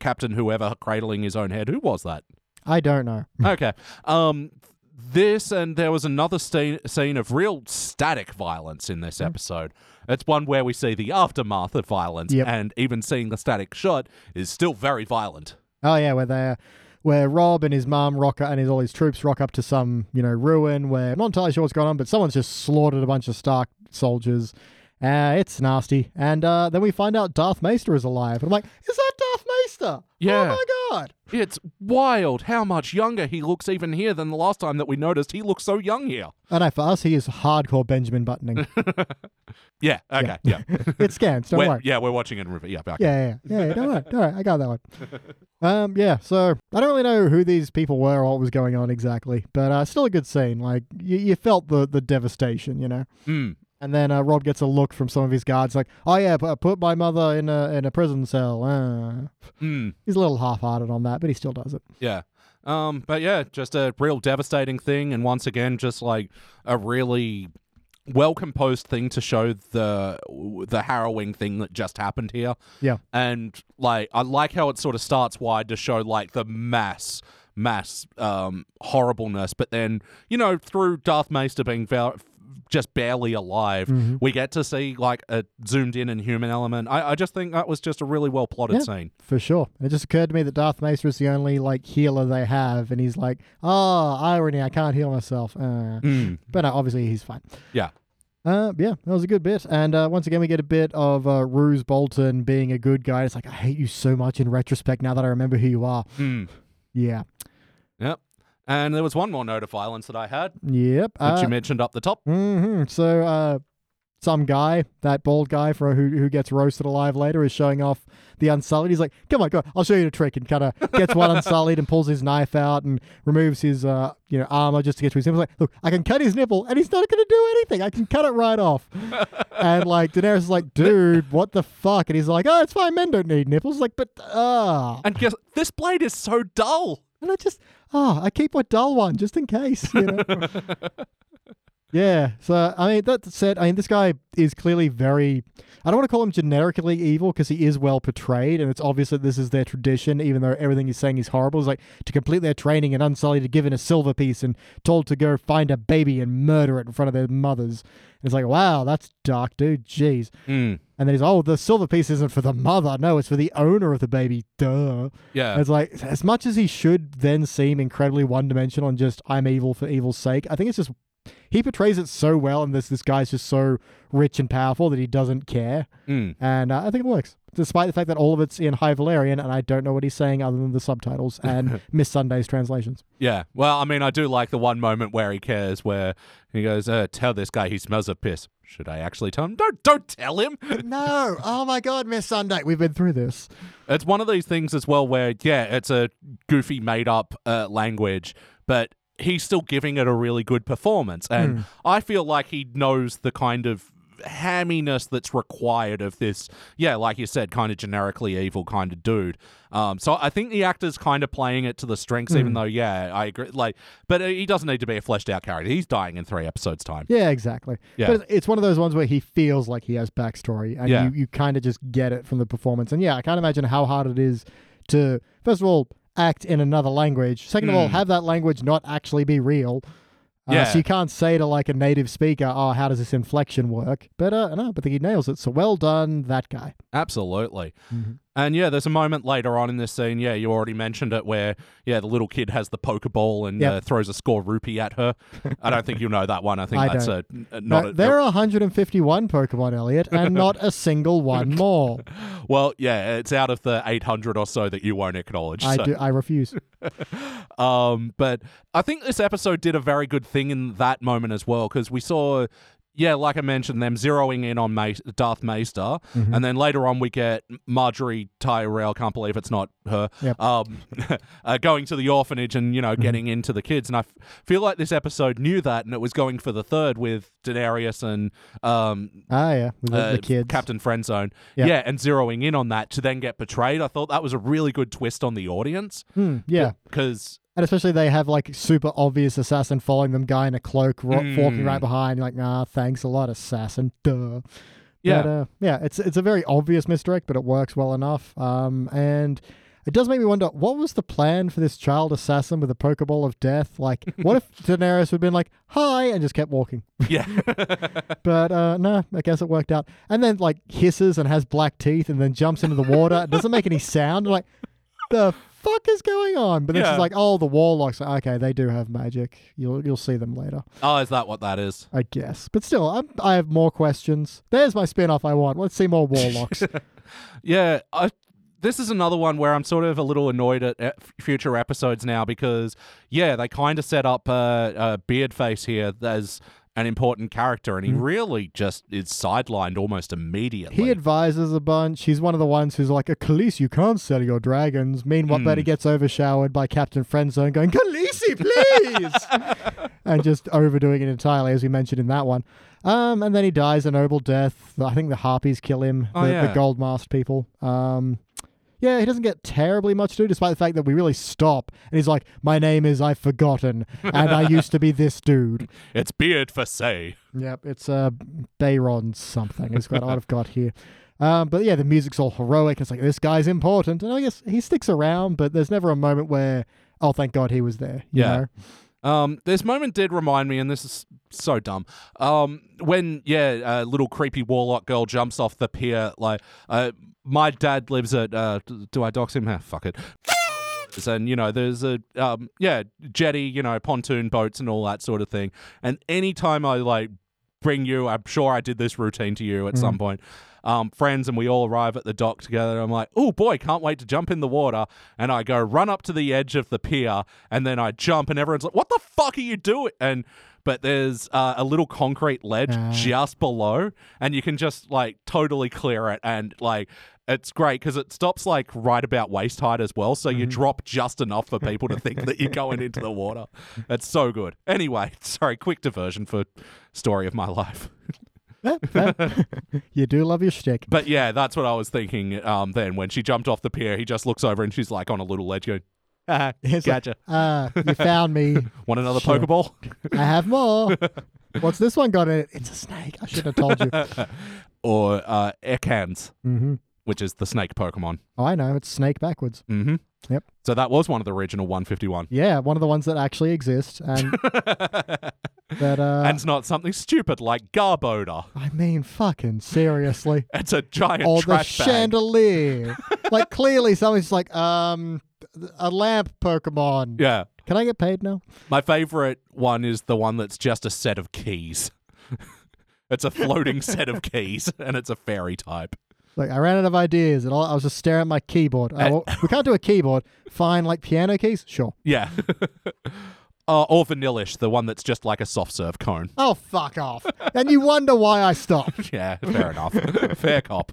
Speaker 2: Captain whoever cradling his own head. Who was that?
Speaker 1: I don't know.
Speaker 2: okay. Um, this and there was another scene, scene of real static violence in this episode. It's one where we see the aftermath of violence,
Speaker 1: Yep.
Speaker 2: and even seeing the static shot is still very violent.
Speaker 1: Oh yeah, where they where Robb and his mum rock and his all his troops rock up to some you know ruin where I'm not entirely sure what's going on, but someone's just slaughtered a bunch of Stark soldiers. Uh, it's nasty, and uh, then we find out Darth Maester is alive, and I'm like, is that Darth Maester?
Speaker 2: Yeah.
Speaker 1: Oh my god.
Speaker 2: It's wild how much younger he looks even here than the last time that we noticed he looks so young here.
Speaker 1: I know for us, he is hardcore Benjamin buttoning.
Speaker 2: Yeah, okay, yeah.
Speaker 1: it scans. Don't
Speaker 2: We're-
Speaker 1: worry.
Speaker 2: yeah, we're watching it in review. Yeah, okay.
Speaker 1: Yeah, yeah, yeah. Don't worry, don't worry. I got that one. Um, yeah. So I don't really know who these people were or what was going on exactly, but uh, still a good scene. Like you, you felt the the devastation, you know.
Speaker 2: Mm.
Speaker 1: And then uh, Robb gets a look from some of his guards, like, "Oh yeah, pu- put my mother in a in a prison cell." Uh,
Speaker 2: Mm.
Speaker 1: he's a little half-hearted on that, but he still does it.
Speaker 2: Yeah. Um, but yeah, just a real devastating thing, and once again, just like a really well composed thing to show the the harrowing thing that just happened here.
Speaker 1: Yeah.
Speaker 2: And like I like how it sort of starts wide to show like the mass mass um horribleness, but then, you know, through Darth Maester being just barely alive,
Speaker 1: Mhm.
Speaker 2: we get to see like a zoomed in and human element. I, I just think that was just a really well plotted
Speaker 1: Yeah.
Speaker 2: scene.
Speaker 1: For sure. It just occurred to me that Darth Maester is the only like healer they have, and he's like, "Oh, irony! I can't heal myself." Uh,
Speaker 2: Mm.
Speaker 1: but uh, obviously he's fine.
Speaker 2: Yeah.
Speaker 1: Uh, yeah, that was a good bit. And uh, once again, we get a bit of uh, Roose Bolton being a good guy. It's like, I hate you so much in retrospect now that I remember who you are.
Speaker 2: Mm.
Speaker 1: Yeah.
Speaker 2: And there was one more note of violence that I had,
Speaker 1: Yep.
Speaker 2: which
Speaker 1: Uh,
Speaker 2: you mentioned up the top.
Speaker 1: hmm So, uh, some guy, that bald guy for who who gets roasted alive later, is showing off the Unsullied. He's like, "Come on, go! I'll show you the trick." And kind of gets one Unsullied and pulls his knife out and removes his uh, you know armor just to get to his nipple. He's like, "Look, I can cut his nipple, and he's not going to do anything. I can cut it right off." and like Daenerys is like, "Dude, what the fuck?" And he's like, "Oh, it's fine. Men don't need nipples." Like, but ah,
Speaker 2: And guess this blade is so dull.
Speaker 1: And I just, oh, I keep a dull one just in case, you know. yeah. So I mean, that said, I mean, this guy is clearly very. I don't want to call him generically evil because he is well portrayed, and it's obvious that this is their tradition, even though everything he's saying is horrible. It's like to complete their training and unsullied to given a silver piece and told to go find a baby and murder it in front of their mothers. And it's like, wow, that's dark, dude. Jeez.
Speaker 2: Mm.
Speaker 1: And then he's, oh, the silver piece isn't for the mother. No, it's for the owner of the baby. Duh.
Speaker 2: Yeah.
Speaker 1: It's like as much as he should then seem incredibly one dimensional and just I'm evil for evil's sake. I think it's just he portrays it so well, and this this guy's just so rich and powerful that he doesn't care,
Speaker 2: Mm.
Speaker 1: and uh, I think it works. Despite the fact that all of it's in High Valyrian, and I don't know what he's saying other than the subtitles and Missandei's translations.
Speaker 2: Yeah. Well, I mean, I do like the one moment where he cares, where he goes, uh, "Tell this guy he smells of piss." Should I actually tell him? Don't, don't tell him.
Speaker 1: no, oh my God, Miss Sunday, we've been through this.
Speaker 2: It's one of these things as well where, yeah, it's a goofy, made up uh, language, but he's still giving it a really good performance. And hmm. I feel like he knows the kind of hamminess that's required of this, yeah, like you said, kind of generically evil kind of dude. Um, so I think the actor's kind of playing it to the strengths, even hmm. though, yeah, I agree. Like, but uh, he doesn't need to be a fleshed out character. He's dying in three episodes' time.
Speaker 1: Yeah, exactly.
Speaker 2: Yeah.
Speaker 1: But it's- it's one of those ones where he feels like he has backstory, and
Speaker 2: Yeah.
Speaker 1: you, you kind of just get it from the performance. And yeah, I can't imagine how hard it is to, first of all, act in another language. Second of all,
Speaker 2: Mm.
Speaker 1: have that language not actually be real. Uh,
Speaker 2: Yeah.
Speaker 1: So you can't say to like a native speaker, "Oh, how does this inflection work?" But uh, no, but he nails it. So well done, that guy.
Speaker 2: Absolutely.
Speaker 1: Mm-hmm.
Speaker 2: And yeah, there's a moment later on in this scene. Yeah, you already mentioned it, where yeah, the little kid has the Pokeball and
Speaker 1: Yep.
Speaker 2: uh, throws a Skorupi at her. I don't think you know that one. I think
Speaker 1: I
Speaker 2: that's a a-
Speaker 1: No,
Speaker 2: not. a,
Speaker 1: there are 151 Pokemon, Elliot, and not a single one more.
Speaker 2: well, yeah, it's out of the 800 or so that you won't acknowledge.
Speaker 1: I
Speaker 2: so.
Speaker 1: do. I refuse.
Speaker 2: Um, but I think this episode did a very good thing in that moment as well because we saw, yeah, like I mentioned, them zeroing in on Mace, Darth Maester,
Speaker 1: Mm-hmm.
Speaker 2: and then later on we get Margaery Tyrell. Can't believe it's not her.
Speaker 1: Yep. Mm-hmm.
Speaker 2: Um, uh, going to the orphanage and you know getting into the kids, and I f- feel like this episode knew that, and it was going for the third with Daenerys and um,
Speaker 1: Ah, yeah, with the,
Speaker 2: uh,
Speaker 1: the kids.
Speaker 2: Captain Friendzone.
Speaker 1: Yep.
Speaker 2: Yeah, and zeroing in on that to then get betrayed. I thought that was a really good twist on the audience.
Speaker 1: Hmm, yeah.
Speaker 2: Because
Speaker 1: And especially they have like super obvious assassin following them, guy in a cloak ro-
Speaker 2: Mm.
Speaker 1: walking right behind. You're like, nah, thanks a lot, assassin. Duh.
Speaker 2: Yeah.
Speaker 1: But, uh, yeah. It's it's a very obvious misdirect, but it works well enough. Um, and it does make me wonder what was the plan for this child assassin with a pokeball of death? Like, what if Daenerys would have been like, "Hi," and just kept walking?
Speaker 2: yeah.
Speaker 1: But uh, no, I guess it worked out. And then like hisses and has black teeth, and then jumps into the water. it doesn't make any sound. Like, the fuck is going on? But then
Speaker 2: Yeah.
Speaker 1: she's like, oh, the warlocks. Okay, they do have magic. You'll you'll see them later,
Speaker 2: oh, is that what that is?
Speaker 1: I guess. But still, I'm, I have more questions. There's my spin-off I want. Let's see more warlocks.
Speaker 2: Yeah, I, this is another one where I'm sort of a little annoyed at uh, future episodes now because, yeah, they kind of set up uh, uh, Beardface here as an important character, and he really just is sidelined almost immediately.
Speaker 1: he advises a bunch. He's one of the ones who's like, A Khaleesi, you can't sell your dragons. Meanwhile,
Speaker 2: Hmm.
Speaker 1: but he gets overshowered by Captain Friendzone going, Khaleesi, please! and just overdoing it entirely, as we mentioned in that one. Um, and then he dies a noble death. I think the harpies kill him,
Speaker 2: Oh,
Speaker 1: the,
Speaker 2: yeah.
Speaker 1: the gold masked people. Um, yeah, he doesn't get terribly much to do, despite the fact that we really stop. And he's like, My name is I've forgotten, and I used to be this dude.
Speaker 2: it's Beard for say.
Speaker 1: Yep, it's uh, Bayron something is what I've got here. Um, but yeah, the music's all heroic. It's like, this guy's important. And I guess he sticks around, but there's never a moment where, oh, thank God he was there. You
Speaker 2: Yeah.
Speaker 1: know?
Speaker 2: Um, this moment did remind me, and this is so dumb. Um, when yeah, a little creepy warlock girl jumps off the pier. Like, uh, my dad lives at. Uh, do I dox him? Ah, fuck it. And you know, there's a um, yeah jetty, you know, pontoon boats and all that sort of thing. And anytime I like bring you, I'm sure I did this routine to you at some point. Um, friends and we all arrive at the dock together. I'm like, oh boy, can't wait to jump in the water. And I go run up to the edge of the pier, and then I jump, and everyone's like, what the fuck are you doing? And but there's uh, a little concrete ledge
Speaker 1: Ah.
Speaker 2: just below, and you can just like totally clear it, and like it's great because it stops like right about waist height as well, so you drop just enough for people to think that you're going into the water. It's so good. Anyway, sorry, quick diversion for story of my life.
Speaker 1: You do love your shtick.
Speaker 2: But yeah, that's what I was thinking. Um, then when she jumped off the pier, he just looks over and she's like on a little ledge going, ah,
Speaker 1: It's like,
Speaker 2: gotcha.
Speaker 1: Ah, you found me.
Speaker 2: Want another. Pokeball?
Speaker 1: I have more. What's this one got in it? It's a snake. I should have told you.
Speaker 2: or uh, Ekans,
Speaker 1: hmm
Speaker 2: which is the snake Pokemon.
Speaker 1: Oh, I know. It's snake backwards.
Speaker 2: Mm-hmm.
Speaker 1: Yep.
Speaker 2: So that was one of the original 151.
Speaker 1: Yeah, one of the ones that actually exists. And that, uh,
Speaker 2: and it's not something stupid like Garbodor.
Speaker 1: I mean, fucking seriously.
Speaker 2: It's a giant
Speaker 1: or the
Speaker 2: bag.
Speaker 1: chandelier. like clearly someone's like, um, a lamp Pokemon.
Speaker 2: Yeah.
Speaker 1: Can I get paid now?
Speaker 2: My favorite one is the one that's just a set of keys. it's a floating set of keys, and it's a fairy type.
Speaker 1: Like I ran out of ideas, and all, I was just staring at my keyboard. Oh, well, we can't do a keyboard. Fine, like piano keys, sure.
Speaker 2: Yeah. uh, or Vanillish, the one that's just like a soft serve cone.
Speaker 1: Oh, fuck off. and you wonder why I stopped.
Speaker 2: Yeah, fair enough. fair cop.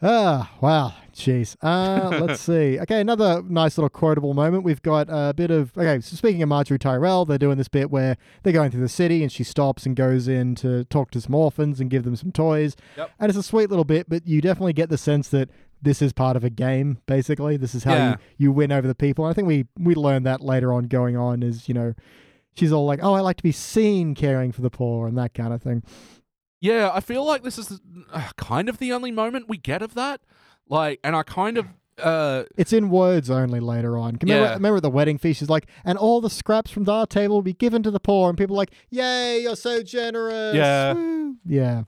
Speaker 1: Ah, wow. Jeez. Uh, let's see. Okay, another nice little quotable moment. We've got a bit of. Okay, so speaking of Margaery Tyrell, they're doing this bit where they're going through the city and she stops and goes in to talk to some orphans and give them some toys.
Speaker 2: Yep.
Speaker 1: And it's a sweet little bit, but you definitely get the sense that this is part of a game, basically. This is how
Speaker 2: Yeah.
Speaker 1: you, you win over the people. And I think we, we learned that later on going on is, you know, she's all like, oh, I like to be seen caring for the poor and that kind of thing.
Speaker 2: Yeah, I feel like this is uh, kind of the only moment we get of that. Like, and I kind of, uh,
Speaker 1: It's in words only later on. Remember,
Speaker 2: Yeah.
Speaker 1: remember the wedding feast, she's like, and all the scraps from our table will be given to the poor. And people are like, yay, you're so generous.
Speaker 2: Yeah.
Speaker 1: Woo." Yeah.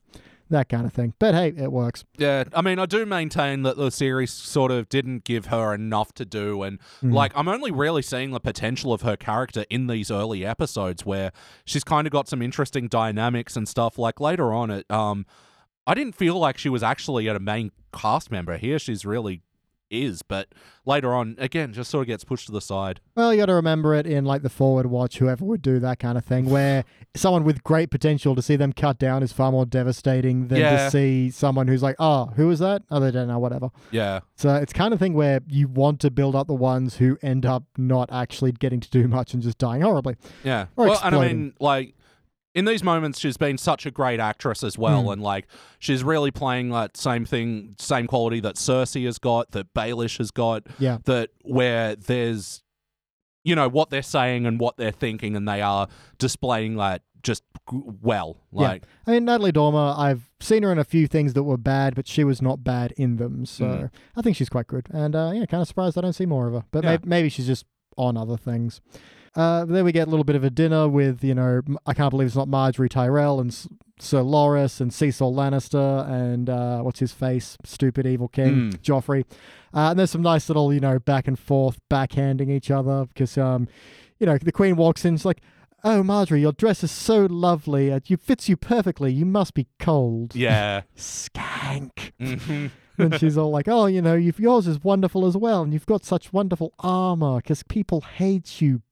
Speaker 1: That kind of thing. But hey, it works.
Speaker 2: yeah, I mean, I do maintain that the series sort of didn't give her enough to do. And,
Speaker 1: Mm.
Speaker 2: like, I'm only really seeing the potential of her character in these early episodes where she's kind of got some interesting dynamics and stuff. Like, later on, it, um, I didn't feel like she was actually a main cast member. Here, she's really is, but later on, again, just sort of gets pushed to the side.
Speaker 1: Well, you got to remember it in like the forward watch, whoever would do that kind of thing, where someone with great potential to see them cut down is far more devastating than
Speaker 2: Yeah.
Speaker 1: to see someone who's like, oh, who was that? Oh, they don't know, whatever.
Speaker 2: Yeah.
Speaker 1: So it's kind of thing where you want to build up the ones who end up not actually getting to do much and just dying horribly.
Speaker 2: Yeah.
Speaker 1: Or
Speaker 2: well, and I mean, like, in these moments, she's been such a great actress as well,
Speaker 1: Mm.
Speaker 2: and like, she's really playing that same thing, same quality that Cersei has got, that Baelish has got,
Speaker 1: Yeah.
Speaker 2: that where there's, you know, what they're saying and what they're thinking, and they are displaying that just well. Like, yeah.
Speaker 1: I mean, Natalie Dormer, I've seen her in a few things that were bad, but she was not bad in them. So
Speaker 2: Mm.
Speaker 1: I think she's quite good. And uh, yeah, kind of surprised I don't see more of her. But
Speaker 2: Yeah.
Speaker 1: maybe, maybe she's just on other things. Uh, then we get a little bit of a dinner with, you know, I can't believe it's not Margaery Tyrell and S- Sir Loras and Cersei Lannister and uh, what's his face? Stupid evil king,
Speaker 2: Mm.
Speaker 1: Joffrey. Uh, and there's some nice little, you know, back and forth, backhanding each other because, um, you know, the Queen walks in, she's like, Oh, Margaery, your dress is so lovely. It fits you perfectly. You must be cold.
Speaker 2: yeah.
Speaker 1: Skank.
Speaker 2: hmm
Speaker 1: and she's all like, "Oh, you know, you've, yours is wonderful as well, and you've got such wonderful armor because people hate you, bitch."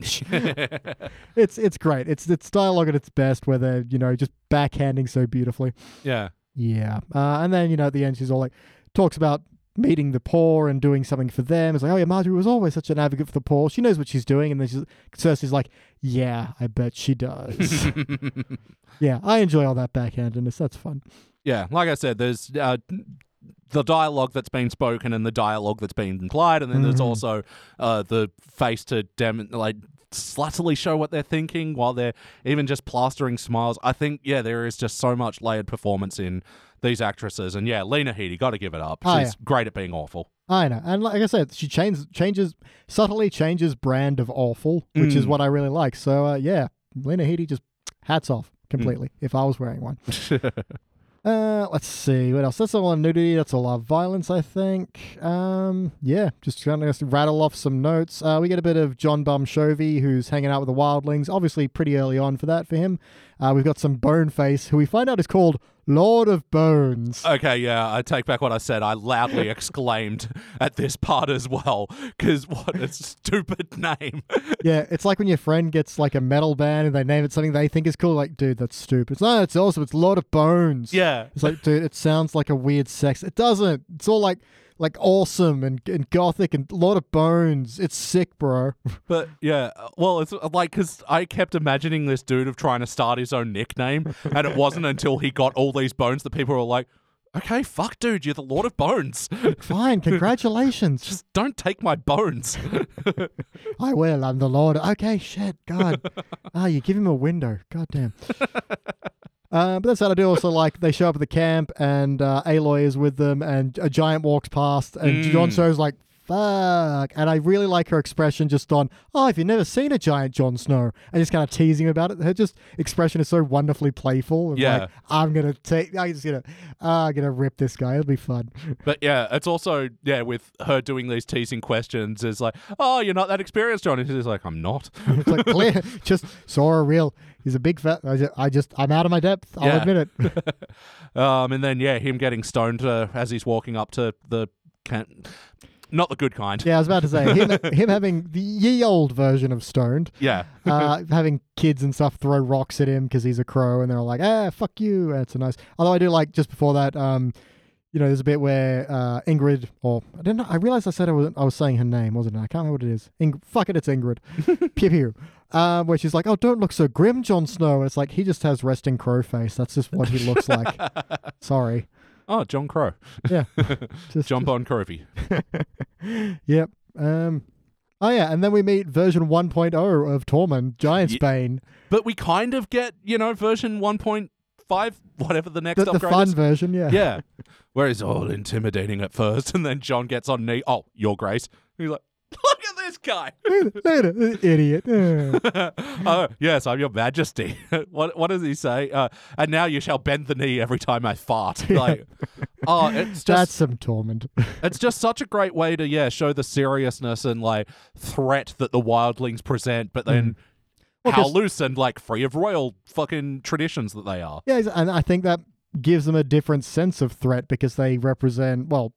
Speaker 1: it's it's great. It's it's dialogue at its best, where they're you know just backhanding so beautifully.
Speaker 2: yeah.
Speaker 1: Yeah, uh, and then you know at the end she's all like, talks about meeting the poor and doing something for them. It's like, oh yeah, Margaery was always such an advocate for the poor. She knows what she's doing, and then she's Cersei's like, yeah, I bet she does. yeah, I enjoy all that backhandedness. That's fun.
Speaker 2: Yeah, like I said, there's uh, the dialogue that's been spoken and the dialogue that's been implied, and then there's
Speaker 1: Mhm.
Speaker 2: also uh, the face to dem like sluttily show what they're thinking while they're even just plastering smiles. I think yeah, there is just so much layered performance in these actresses, and yeah, Lena Headey, got to give it up.
Speaker 1: Oh,
Speaker 2: She's
Speaker 1: yeah.
Speaker 2: great at being awful.
Speaker 1: I know, and like I said, she changes changes subtly changes brand of awful, which is
Speaker 2: Mm.
Speaker 1: what I really like. So uh, yeah, Lena Headey just hats off completely. If I was wearing one, uh, let's see what else. That's all on nudity. That's all our violence, I think. Um, yeah, just trying to rattle off some notes. Uh, we get a bit of John Bum Chovy, who's hanging out with the wildlings. Obviously, pretty early on for that for him. Uh, we've got some Boneface, who we find out is called Lord of Bones.
Speaker 2: okay, yeah, I take back what I said. I loudly exclaimed at this part as well because what a stupid name.
Speaker 1: Yeah, it's like when your friend gets like a metal band and they name it something they think is cool. Like, dude, that's stupid. It's, no, it's awesome. It's Lord of Bones.
Speaker 2: yeah,
Speaker 1: It's like, dude, it sounds like a weird sex. It doesn't. It's all like like awesome and, and gothic and a lot of Bones. It's sick, bro.
Speaker 2: But yeah, uh, well, it's uh, like because I kept imagining this dude of trying to start his own nickname, and it wasn't until he got all these bones that people were like, "Okay, fuck, dude, you're the Lord of Bones.
Speaker 1: Fine, congratulations.
Speaker 2: Just don't take my bones."
Speaker 1: I will. I'm the Lord. Okay, shit. God. Ah, you give him a window. God damn. Uh, but that's what I do also like. They show up at the camp and uh, Aloy is with them, and a giant walks past, and
Speaker 2: Mm.
Speaker 1: Jon Snow's like, "Fuck!" And I really like her expression, just on, "Oh, if you've never seen a giant Jon Snow," and just kind of teasing him about it. Her just expression is so wonderfully playful.
Speaker 2: Yeah.
Speaker 1: like, I'm gonna take. I'm just gonna. Uh, I'm gonna rip this guy. It'll be fun.
Speaker 2: but yeah, it's also yeah with her doing these teasing questions is like, "Oh, you're not that experienced, Jon." And she's like, "I'm not."
Speaker 1: it's like clear. just saw a real. He's a big fat. I just, I just I'm out of my depth. I'll
Speaker 2: Yeah.
Speaker 1: admit it.
Speaker 2: um, and then yeah, him getting stoned uh, as he's walking up to the can- not the good kind.
Speaker 1: Yeah, I was about to say him, him having the ye old version of stoned,
Speaker 2: Yeah.
Speaker 1: uh, having kids and stuff throw rocks at him because he's a crow, and they're all like, "Ah, fuck you." It's a nice. Although I do like just before that, um, you know, there's a bit where uh, Ingrid, or I didn't know, I realized I said I was, I was saying her name, wasn't I? I can't remember what it is. Ing- fuck it, it's Ingrid. pew pew. Um, where she's like, oh, don't look so grim, Jon Snow. And it's like, he just has resting crow face. That's just what he looks like. Sorry.
Speaker 2: Oh, John Crow.
Speaker 1: Yeah. Just,
Speaker 2: Jump on Crovey.
Speaker 1: Yep. Um, oh, yeah. And then we meet version 1.0 of Tormund, Giant
Speaker 2: Spain.
Speaker 1: Bane.
Speaker 2: But we kind of get, you know, version 1.5, whatever the next
Speaker 1: The, the
Speaker 2: upgrade
Speaker 1: fun
Speaker 2: is.
Speaker 1: version, yeah.
Speaker 2: Yeah. Where he's all intimidating at first, and then Jon gets on knee. Oh, your grace. He's like, this guy.
Speaker 1: Look at it, idiot. Uh.
Speaker 2: oh, yes, I'm your majesty. what what does he say? Uh, and now you shall bend the knee every time I fart. Like, oh, it's just That's
Speaker 1: some torment.
Speaker 2: it's just such a great way to yeah show the seriousness and like threat that the wildlings present, but then
Speaker 1: Mm. Well,
Speaker 2: how loose and like free of royal fucking traditions that they are.
Speaker 1: Yeah, and I think that gives them a different sense of threat because they represent, well,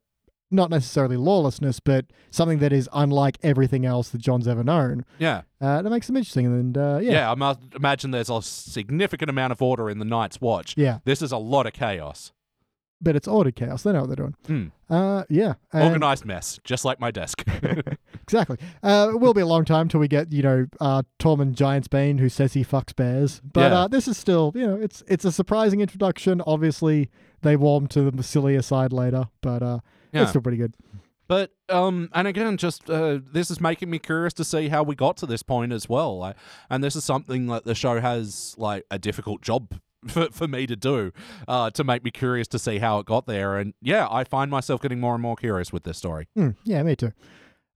Speaker 1: not necessarily lawlessness, but something that is unlike everything else that Jon's ever known.
Speaker 2: Yeah,
Speaker 1: Uh, that makes them interesting, and uh, yeah,
Speaker 2: yeah. I must imagine there's a significant amount of order in the Night's Watch.
Speaker 1: yeah,
Speaker 2: This is a lot of chaos.
Speaker 1: but it's ordered chaos. They know what they're doing.
Speaker 2: Hmm.
Speaker 1: Uh, yeah, and-
Speaker 2: Organized mess, just like my desk.
Speaker 1: exactly. Uh, it will be a long time till we get you know uh, Tormund Giant's Bane who says he fucks bears, but
Speaker 2: Yeah.
Speaker 1: uh, this is still you know it's it's a surprising introduction. Obviously, they warm to the sillier side later, but uh,
Speaker 2: Yeah.
Speaker 1: it's still pretty good.
Speaker 2: But um, and again, just uh, this is making me curious to see how we got to this point as well. Like, and this is something that the show has like a difficult job for, for me to do, uh, to make me curious to see how it got there. And yeah, I find myself getting more and more curious with this story.
Speaker 1: Hmm, yeah, me too.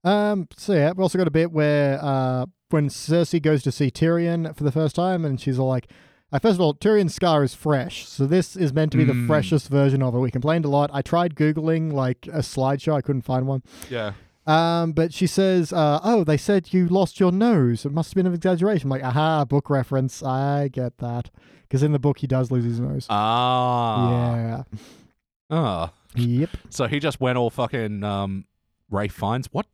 Speaker 1: Um, so yeah, we also got a bit where uh, when Cersei goes to see Tyrion for the first time, and she's all like, uh, first of all, Tyrion's scar is fresh, so this is meant to be the
Speaker 2: Mm.
Speaker 1: freshest version of it. We complained a lot. I tried googling like a slideshow, I couldn't find one.
Speaker 2: Yeah,
Speaker 1: Um, but she says, uh, "Oh, they said you lost your nose. It must have been an exaggeration." I'm like, aha, book reference. I get that because in the book he does lose his nose.
Speaker 2: ah,
Speaker 1: yeah.
Speaker 2: ah.
Speaker 1: Yep.
Speaker 2: So he just went all fucking um, Ralph Fiennes. What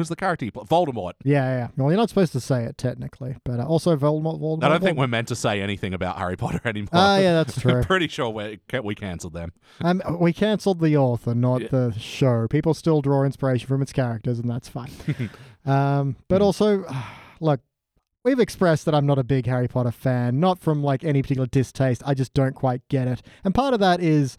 Speaker 2: was the character? He played? Voldemort.
Speaker 1: Yeah, yeah. Well, you're not supposed to say it technically, but uh, also Voldemort. Voldemort
Speaker 2: I don't think
Speaker 1: Voldemort.
Speaker 2: we're meant to say anything about Harry Potter anymore.
Speaker 1: Ah, yeah, that's true.
Speaker 2: I'm pretty sure we we cancelled them.
Speaker 1: Um, we cancelled the author, not
Speaker 2: Yeah.
Speaker 1: the show. People still draw inspiration from its characters, and that's fine. um,
Speaker 2: Hmm.
Speaker 1: but also, look, we've expressed that I'm not a big Harry Potter fan, not from like any particular distaste. I just don't quite get it, and part of that is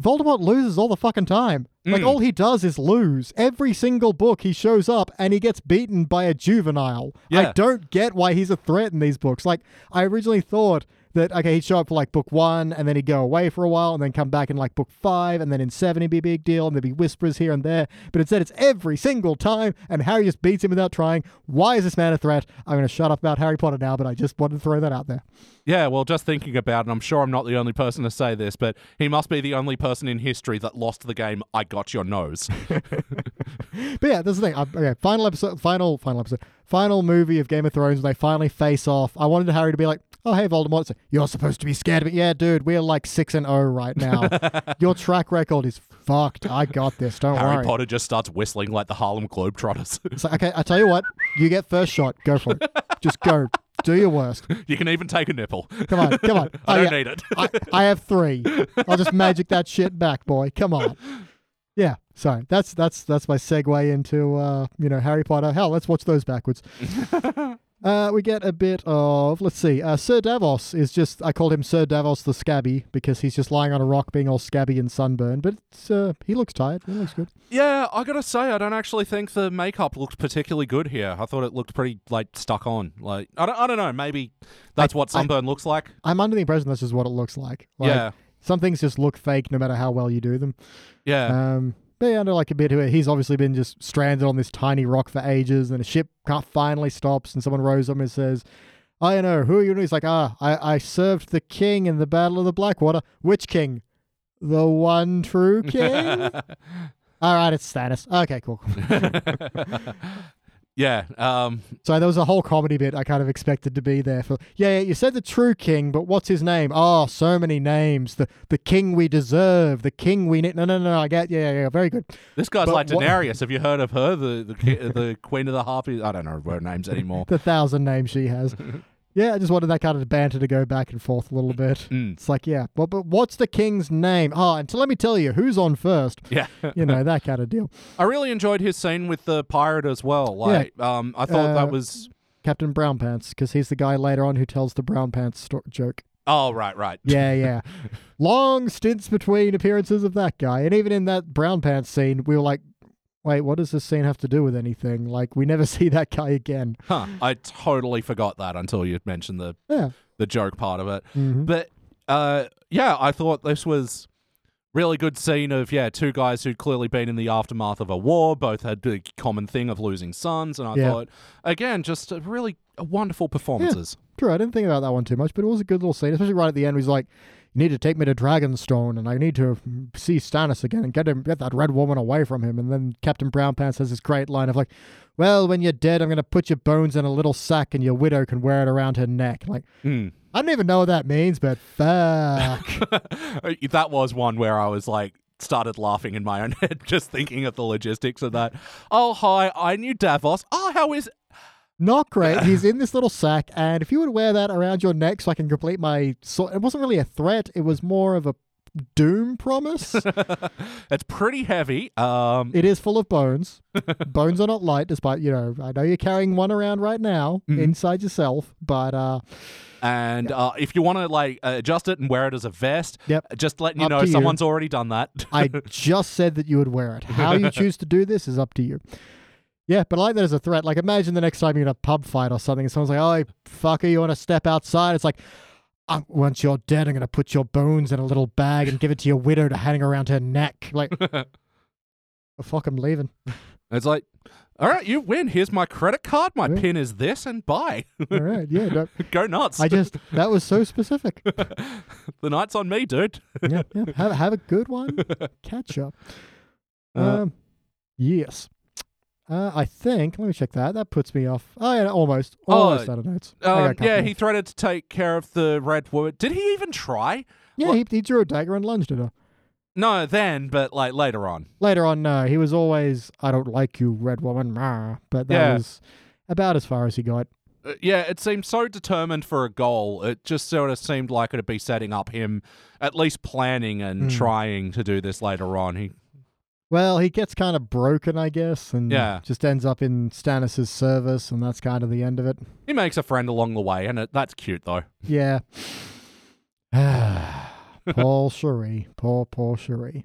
Speaker 1: Voldemort loses all the fucking time. Like
Speaker 2: Mm.
Speaker 1: all he does is lose. Every single book he shows up and he gets beaten by a juvenile. I don't get why he's a threat in these books. Like I originally thought that okay, he'd show up for like book one and then he'd go away for a while and then come back in like book five and then in seven he'd be a big deal and there'd be whispers here and there. But instead it's every single time and Harry just beats him without trying. Why is this man a threat? I'm gonna shut up about Harry Potter now, but I just wanted to throw that out there.
Speaker 2: Yeah, well, just thinking about it, I'm sure I'm not the only person to say this, but he must be the only person in history that lost the game. I got your nose.
Speaker 1: But yeah, that's the thing. Okay, final episode, final, final episode, final movie of Game of Thrones. They finally face off. I wanted Harry to be like, "Oh, hey, Voldemort, you're supposed to be scared of it." Yeah, dude, we're like six and zero right now. Your track record is fucked. I got this. Don't worry.
Speaker 2: Harry
Speaker 1: worry.
Speaker 2: Potter just starts whistling like the Harlem Globetrotters.
Speaker 1: It's like, okay, I tell you what, you get first shot. Go for it. Just go. Do your worst.
Speaker 2: you can even take a nipple.
Speaker 1: Come on, come on.
Speaker 2: I
Speaker 1: Oh,
Speaker 2: don't
Speaker 1: yeah.
Speaker 2: need it.
Speaker 1: I, I have three. I'll just magic that shit back, boy. Come on. Yeah, sorry. That's that's that's my segue into uh, you know, Harry Potter. Hell, let's watch those backwards. Uh, we get a bit of let's see. Uh, Sir Davos is just I called him Sir Davos the Scabby because he's just lying on a rock being all scabby and sunburned, but it's, uh, he looks tired. He looks good.
Speaker 2: yeah, I gotta say, I don't actually think the makeup looked particularly good here. I thought it looked pretty like stuck on. Like I don't, I don't know. Maybe that's what
Speaker 1: I-
Speaker 2: sunburn looks like.
Speaker 1: I'm under the impression that's just what it looks like. like
Speaker 2: yeah,
Speaker 1: Some things just look fake no matter how well you do them.
Speaker 2: yeah.
Speaker 1: Um, I know like a bit where he's obviously been just stranded on this tiny rock for ages, and a ship finally stops, and someone rows him and says, "I don't know who are you?" And he's like, "Ah, I, I served the king in the Battle of the Blackwater. Which king? The one true king." All right, it's Stannis. Okay, cool.
Speaker 2: yeah. Um.
Speaker 1: So there was a whole comedy bit I kind of expected to be there for. Yeah, yeah, you said the true king, but what's his name? Oh, so many names. The the king we deserve. The king we need. No, no, no. I get. Yeah, yeah, yeah. Very good.
Speaker 2: This guy's
Speaker 1: But
Speaker 2: like
Speaker 1: what-
Speaker 2: Have you heard of her? The the the Queen of the Harpies. I don't know her names anymore.
Speaker 1: the thousand names she has. Yeah, I just wanted that kind of banter to go back and forth a little bit.
Speaker 2: Mm.
Speaker 1: It's like, yeah, well, but what's the king's name? Oh, and so let me tell you, who's on first?
Speaker 2: Yeah.
Speaker 1: You know, that kind of deal.
Speaker 2: I really enjoyed his scene with the pirate as well. Like, um, I thought
Speaker 1: Uh,
Speaker 2: that was.
Speaker 1: Captain Brown Pants, because he's the guy later on who tells the Brown Pants sto- joke.
Speaker 2: Oh, right, right.
Speaker 1: Yeah, yeah. Long stints between appearances of that guy. And even in that Brown Pants scene, we were like, wait, what does this scene have to do with anything? Like, we never see that guy again.
Speaker 2: Huh. I totally forgot that until you mentioned the
Speaker 1: Yeah.
Speaker 2: the joke part of it.
Speaker 1: Mhm.
Speaker 2: But uh, yeah, I thought this was really good scene of yeah two guys who'd clearly been in the aftermath of a war. Both had the common thing of losing sons, and I
Speaker 1: Yeah.
Speaker 2: thought again just a really wonderful performances.
Speaker 1: True, I didn't think about that one too much, but it was a good little scene, especially right at the end. Where he's like, "You need to take me to Dragonstone, and I need to see Stannis again and get him, get that red woman away from him." And then Captain Brownpants has this great line of like, "Well, when you're dead, I'm going to put your bones in a little sack, and your widow can wear it around her neck." Like,
Speaker 2: Mm.
Speaker 1: I don't even know what that means, but fuck.
Speaker 2: that was one where I was like started laughing in my own head just thinking of the logistics of that. Oh hi, I knew Davos. Oh how is
Speaker 1: Not great. He's in this little sack, and if you would wear that around your neck so I can complete my, so it wasn't really a threat. It was more of a doom promise.
Speaker 2: it's pretty heavy. Um
Speaker 1: It is full of bones. bones are not light, despite you know. I know you're carrying one around right now
Speaker 2: Mhm.
Speaker 1: inside yourself, but uh,
Speaker 2: And uh, if you want to like adjust it and wear it as a vest,
Speaker 1: Yep.
Speaker 2: just letting you
Speaker 1: Up
Speaker 2: know
Speaker 1: to you.
Speaker 2: someone's already done that.
Speaker 1: I just said that you would wear it. How you choose to do this is up to you. Yeah, but I like that as a threat. Like, imagine the next time you're in a pub fight or something, and someone's like, "Oh, fucker, you want to step outside?" It's like, "Uh, once you're dead, I'm gonna put your bones in a little bag and give it to your widow to hang around her neck. Like, oh, fuck, I'm leaving.
Speaker 2: it's like, all right, you win. Here's my credit card. My
Speaker 1: Yeah.
Speaker 2: pin is this, and bye.
Speaker 1: All right, yeah. No,
Speaker 2: Go nuts.
Speaker 1: I just that was so specific.
Speaker 2: the night's on me, dude.
Speaker 1: yeah, yeah. Have have a good one. Catch up.
Speaker 2: Uh,
Speaker 1: Um, yes. Uh, I think. Let me check that. That puts me off. Oh yeah, almost,
Speaker 2: Oh,
Speaker 1: almost out of notes.
Speaker 2: Um, yeah, he threatened to take care of the red woman. Did he even try?
Speaker 1: yeah, he, he drew a dagger and lunged at her.
Speaker 2: No, then, but like later on.
Speaker 1: Later on, no, he was always, "I don't like you, red woman," but that
Speaker 2: Yeah.
Speaker 1: was about as far as he got.
Speaker 2: Uh, yeah, it seemed so determined for a goal. It just sort of seemed like it'd be setting up him, at least planning and
Speaker 1: Hmm.
Speaker 2: trying to do this later on. He,
Speaker 1: Well, he gets kind of broken, I guess, and
Speaker 2: Yeah.
Speaker 1: just ends up in Stannis's service, and that's kind of the end of it.
Speaker 2: he makes a friend along the way, and it, that's cute though.
Speaker 1: Yeah. Paul Shireen. Poor, poor Shireen.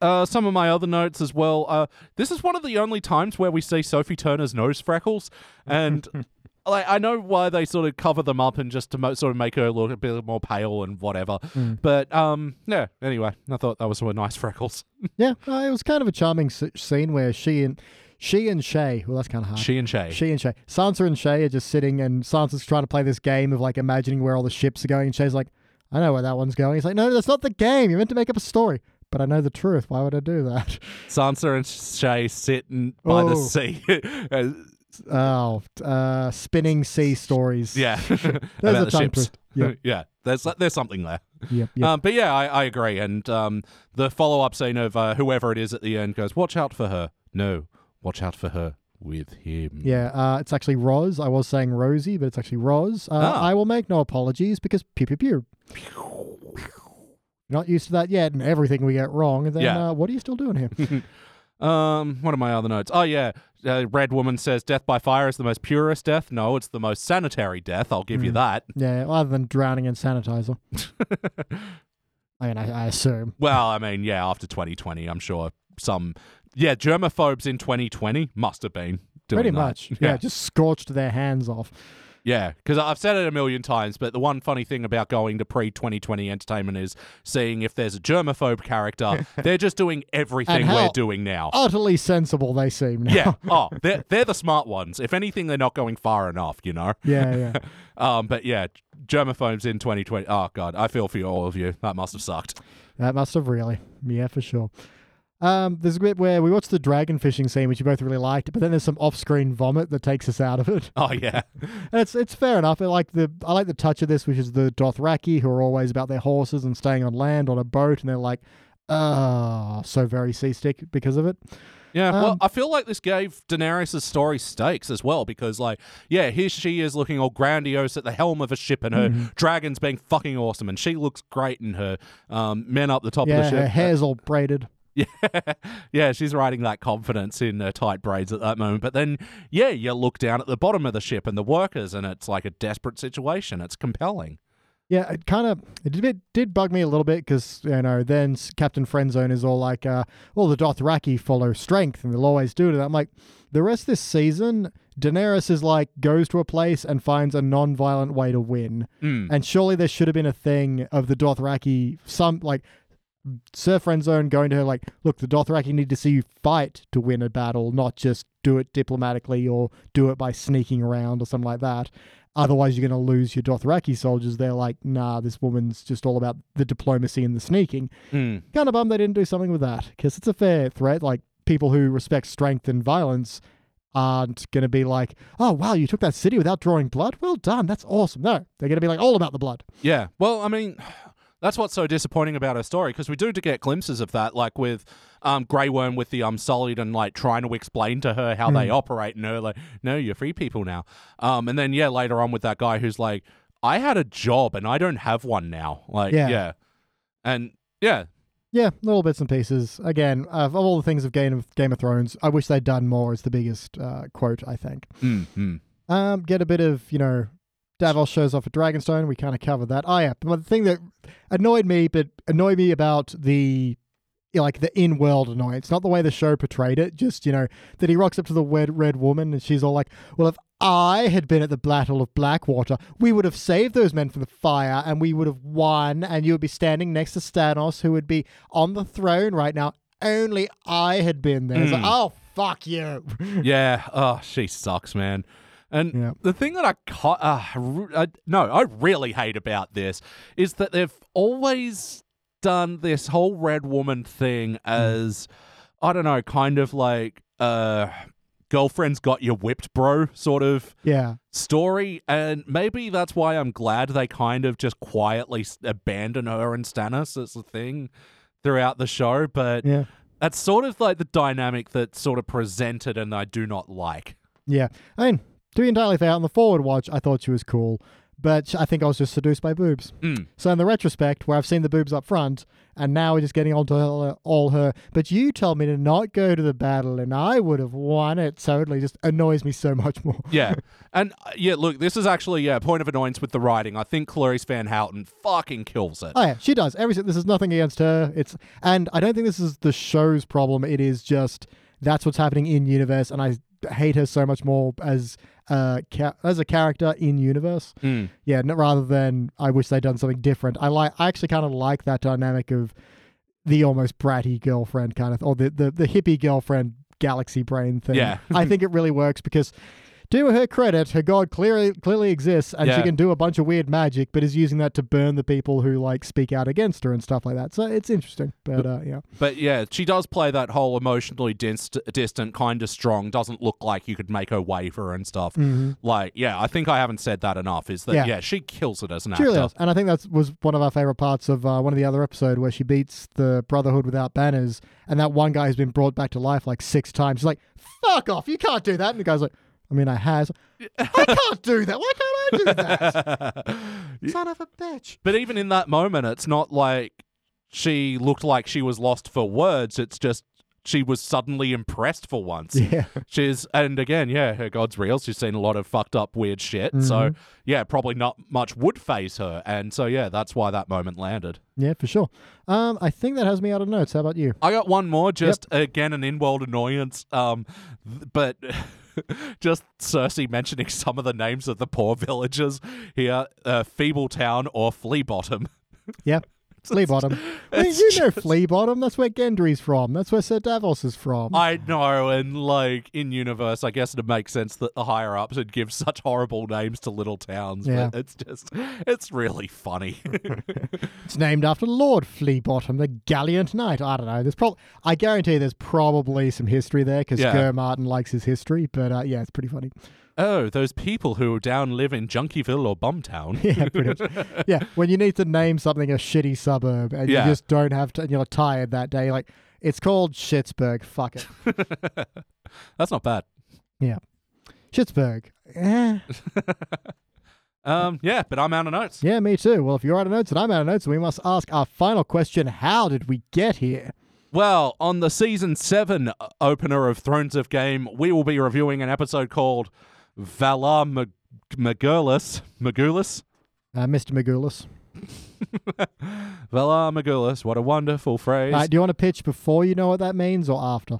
Speaker 2: Uh, some of my other notes as well. Uh, this is one of the only times where we see Sophie Turner's nose freckles, and like I know why they sort of cover them up and just to mo- sort of make her look a bit more pale and whatever.
Speaker 1: Mm.
Speaker 2: But um, yeah. Anyway, I thought that was some nice freckles.
Speaker 1: Yeah, uh, it was kind of a charming s- scene where she and she and Shae. Well, that's kind of hard.
Speaker 2: She and Shae.
Speaker 1: She and Shae. Sansa and Shae are just sitting, and Sansa's trying to play this game of like imagining where all the ships are going. And Shae's like, I know where that one's going. He's like, No, that's not the game. You're meant to make up a story. But I know the truth. Why would I do that?
Speaker 2: Sansa and Shae sitting by the
Speaker 1: Oh.
Speaker 2: sea.
Speaker 1: Oh, uh, spinning sea stories.
Speaker 2: yeah,
Speaker 1: There's
Speaker 2: about
Speaker 1: a
Speaker 2: the
Speaker 1: twister. Yeah.
Speaker 2: yeah. There's there's something there.
Speaker 1: Yep. yep.
Speaker 2: Um, but yeah, I, I agree. And um, the follow up scene of uh, whoever it is at the end goes, "Watch out for her." No, watch out for her with him.
Speaker 1: Yeah, uh, it's actually Ros. I was saying Rosie, but it's actually Ros. Uh,
Speaker 2: Ah.
Speaker 1: I will make no apologies because pew pew pew. Not used to that yet, and everything we get wrong. Then,
Speaker 2: Yeah.
Speaker 1: uh, what are you still doing here?
Speaker 2: Um, what are my other notes? Oh yeah, uh, Red Woman says death by fire is the most purest death. No, it's the most sanitary death. I'll give you
Speaker 1: Mm.
Speaker 2: that.
Speaker 1: yeah, other than drowning in sanitizer. I mean, I, I assume.
Speaker 2: Well, I mean, yeah, after 2020, I'm sure some, yeah, germaphobes in 2020 must have been doing
Speaker 1: Pretty
Speaker 2: that.
Speaker 1: much. Yeah. just scorched their hands off.
Speaker 2: Yeah, because I've said it a million times, but the one funny thing about going to pre 2020 entertainment is seeing if there's a germaphobe character. they're just doing everything we're doing now.
Speaker 1: Utterly sensible they seem now.
Speaker 2: Yeah. Oh, they're, they're the smart ones. If anything, they're not going far enough, you know?
Speaker 1: yeah, yeah.
Speaker 2: Um, but yeah, germaphobes in 2020. Oh, God, I feel for you, all of you. That must have sucked.
Speaker 1: That must have really. Yeah, for sure. Um, there's a bit where we watched the dragon fishing scene, which you both really liked, but then there's some off-screen vomit that takes us out of it.
Speaker 2: Oh, yeah.
Speaker 1: And it's it's fair enough. I like the I like the touch of this, which is the Dothraki who are always about their horses and staying on land on a boat, and they're like, oh, so very seasick because of it.
Speaker 2: Yeah, well,
Speaker 1: Um,
Speaker 2: I feel like this gave Daenerys' story stakes as well because, like, yeah, here she is looking all grandiose at the helm of a ship and
Speaker 1: Mm-hmm.
Speaker 2: her dragons being fucking awesome, and she looks great in her um, men up the top of the ship.
Speaker 1: her hair's all braided.
Speaker 2: Yeah, yeah, she's riding that confidence in her tight braids at that moment. But then, yeah, you look down at the bottom of the ship and the workers, and it's like a desperate situation. It's compelling.
Speaker 1: Yeah, it kind of it did, did bug me a little bit because you know then Captain Friendzone is all like, uh, "Well, the Dothraki follow strength and they'll always do it." I'm like, the rest of this season, Daenerys is like goes to a place and finds a non-violent way to win,
Speaker 2: Mm.
Speaker 1: and surely there should have been a thing of the Dothraki, some like Sir Friendzone going to her like, "Look, the Dothraki need to see you fight to win a battle, not just do it diplomatically or do it by sneaking around or something like that." Otherwise, you're going to lose your Dothraki soldiers. They're like, nah, this woman's just all about the diplomacy and the sneaking.
Speaker 2: Mm.
Speaker 1: Kind of bummed they didn't do something with that because it's a fair threat. Like, people who respect strength and violence aren't going to be like, oh, wow, you took that city without drawing blood? Well done. That's awesome. No, they're going to be like, all about the blood.
Speaker 2: Yeah. Well, I mean, that's what's so disappointing about her story because we do to get glimpses of that, like with um, Grey Worm with the um Sullied and like trying to explain to her how they operate, and her like, no, you're free people now. Um, and then yeah, later on with that guy who's like, I had a job and I don't have one now. Like,
Speaker 1: Yeah.
Speaker 2: yeah, and yeah,
Speaker 1: Yeah, little bits and pieces. Again, of all the things of Game of, Game of Thrones, I wish they'd done more is the biggest uh, quote, I think.
Speaker 2: mm, mm.
Speaker 1: Um, get a bit of, you know, Davos shows off at Dragonstone. We kind of covered that. Oh, yeah. But the thing that annoyed me, but annoyed me about the, you know, like the in world annoyance, not the way the show portrayed it, just, you know, that he rocks up to the red, red woman and she's all like, well, if I had been at the Battle of Blackwater, we would have saved those men from the fire and we would have won, and you would be standing next to Stannis, who would be on the throne right now. Only I had been there. It's like,
Speaker 2: Mm.
Speaker 1: oh, fuck you.
Speaker 2: yeah. Oh, she sucks, man. And
Speaker 1: Yeah.
Speaker 2: the thing that I, ca- uh, I no, I really hate about this is that they've always done this whole red woman thing as I don't know, kind of like uh girlfriend's got you whipped, bro, sort of
Speaker 1: yeah.
Speaker 2: story. And maybe that's why I'm glad they kind of just quietly abandon her and Stannis as a thing throughout the show. But
Speaker 1: Yeah.
Speaker 2: that's sort of like the dynamic that's sort of presented, and I do not like.
Speaker 1: Yeah. I mean, to be entirely fair, on the forward watch, I thought she was cool, but I think I was just seduced by boobs.
Speaker 2: Mm.
Speaker 1: So in the retrospect, where I've seen the boobs up front, and now we're just getting onto all, all her, but you told me to not go to the battle, and I would have won it. Totally just annoys me so much more.
Speaker 2: Yeah. And uh, yeah, look, this is actually yeah, a point of annoyance with the writing. I think Carice Van Houten fucking kills it.
Speaker 1: Oh yeah, she does. Every this is nothing against her. It's and I don't think this is the show's problem. It is just that's what's happening in universe, and I hate her so much more as ca- as a character in universe.
Speaker 2: Mm.
Speaker 1: Yeah, n- rather than I wish they'd done something different. I like. I actually kind of like that dynamic of the almost bratty girlfriend kind of, or the the, the hippie girlfriend galaxy brain thing.
Speaker 2: Yeah.
Speaker 1: I think it really works because. To her credit, her god clearly clearly exists, and she can do a bunch of weird magic, but is using that to burn the people who like speak out against her and stuff like that. So it's interesting, but uh, yeah,
Speaker 2: But yeah, she does play that whole emotionally dist- distant, kind of strong, doesn't look like you could make her waver and stuff. Like, yeah, I think I haven't said that enough. Is that
Speaker 1: Mm-hmm. Yeah.
Speaker 2: yeah, she kills it as an
Speaker 1: She
Speaker 2: actor.
Speaker 1: does. And I think that was one of our favorite parts of uh, one of the other episode where she beats the Brotherhood without banners, and that one guy has been brought back to life like six times. She's like, "Fuck off! You can't do that." And the guy's like, "I mean, I has. I can't do that. Why can't I do that? Son of a bitch."
Speaker 2: But even in that moment, it's not like she looked like she was lost for words. It's just she was suddenly impressed for once.
Speaker 1: Yeah,
Speaker 2: She's and again, yeah, her god's real. She's seen a lot of fucked up weird shit. So
Speaker 1: Mm-hmm.
Speaker 2: yeah, probably not much would phase her. And so yeah, that's why that moment landed.
Speaker 1: yeah, for sure. Um, I think that has me out of notes. How about you?
Speaker 2: I got one more, just again an in-world annoyance. Um, but just Cersei mentioning some of the names of the poor villagers here: uh, Feebletown or Flea Bottom.
Speaker 1: Yeah. Flea Bottom. I mean,
Speaker 2: it's
Speaker 1: you know
Speaker 2: just-
Speaker 1: Flea Bottom. That's where Gendry's from. That's where Sir Davos is from.
Speaker 2: I know, and like in universe, I guess it makes sense that the higher ups would give such horrible names to little towns.
Speaker 1: Yeah.
Speaker 2: But it's just, it's really funny.
Speaker 1: It's named after Lord Fleabottom, the gallant knight. I don't know. There's probably, I guarantee there's probably some history there because
Speaker 2: Yeah.
Speaker 1: Ger Martin likes his history. But uh, yeah, it's pretty funny.
Speaker 2: Oh, those people who down live in Junkieville or Bumtown.
Speaker 1: Yeah, pretty much. yeah, when you need to name something a shitty suburb and
Speaker 2: Yeah.
Speaker 1: you just don't have to, and you're tired that day, like It's called Schittsburg. Fuck it.
Speaker 2: That's not bad. Yeah.
Speaker 1: Schittsburg. Eh.
Speaker 2: Um, yeah, but I'm out of notes.
Speaker 1: Yeah, me too. Well, if you're out of notes and I'm out of notes, we must ask our final question How did we get here?
Speaker 2: Well, on the season seven uh, opener of Thrones of Game, we will be reviewing an episode called Valar Mag- Magulus. Magulus?
Speaker 1: Uh, Mr. Magulus.
Speaker 2: Valar Magulus. What a wonderful phrase.
Speaker 1: Uh, do you want to pitch before you know what that means or after?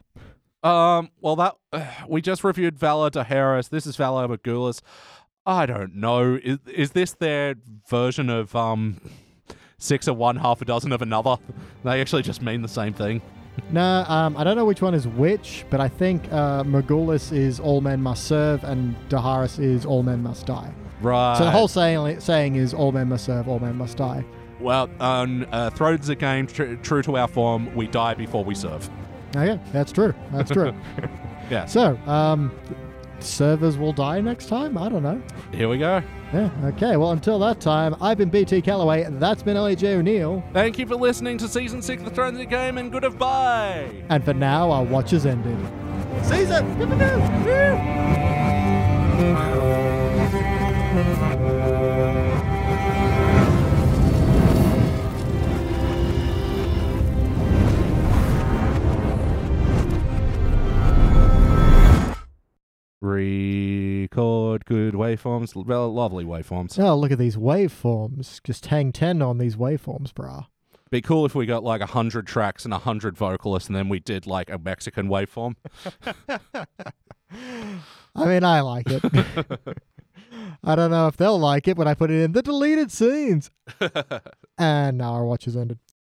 Speaker 2: Um, well, that we just reviewed Valar Harris. This is Valar Magulus. I don't know. Is, is this their version of um six of one, half a dozen of another? They actually just mean the same thing.
Speaker 1: No, um, I don't know which one is which, but I think uh, Magulus is all men must serve and Daharis is all men must die.
Speaker 2: Right.
Speaker 1: So the whole saying, saying is all men must serve, all men must die.
Speaker 2: Well, on uh, Thrones of Game, tr- true to our form, we die before we serve.
Speaker 1: Okay, that's true. That's true.
Speaker 2: Yeah.
Speaker 1: so, um, servers will die next time? I don't know.
Speaker 2: Here we go.
Speaker 1: Yeah, okay. Well, until that time, I've been BT Calloway, that's been LAJ O'Neill.
Speaker 2: Thank you for listening to season six of Thrones of Game, and goodbye.
Speaker 1: And for now, our watch has ended. Season!
Speaker 2: Record good waveforms, well, lovely waveforms.
Speaker 1: Oh, look at these waveforms. Just hang 10 on these waveforms, brah.
Speaker 2: Be cool if we got like a hundred tracks and a hundred vocalists, and then we did like a Mexican waveform.
Speaker 1: I mean, I like it. I don't know if they'll like it when I put it in the deleted scenes. and now our watch has ended.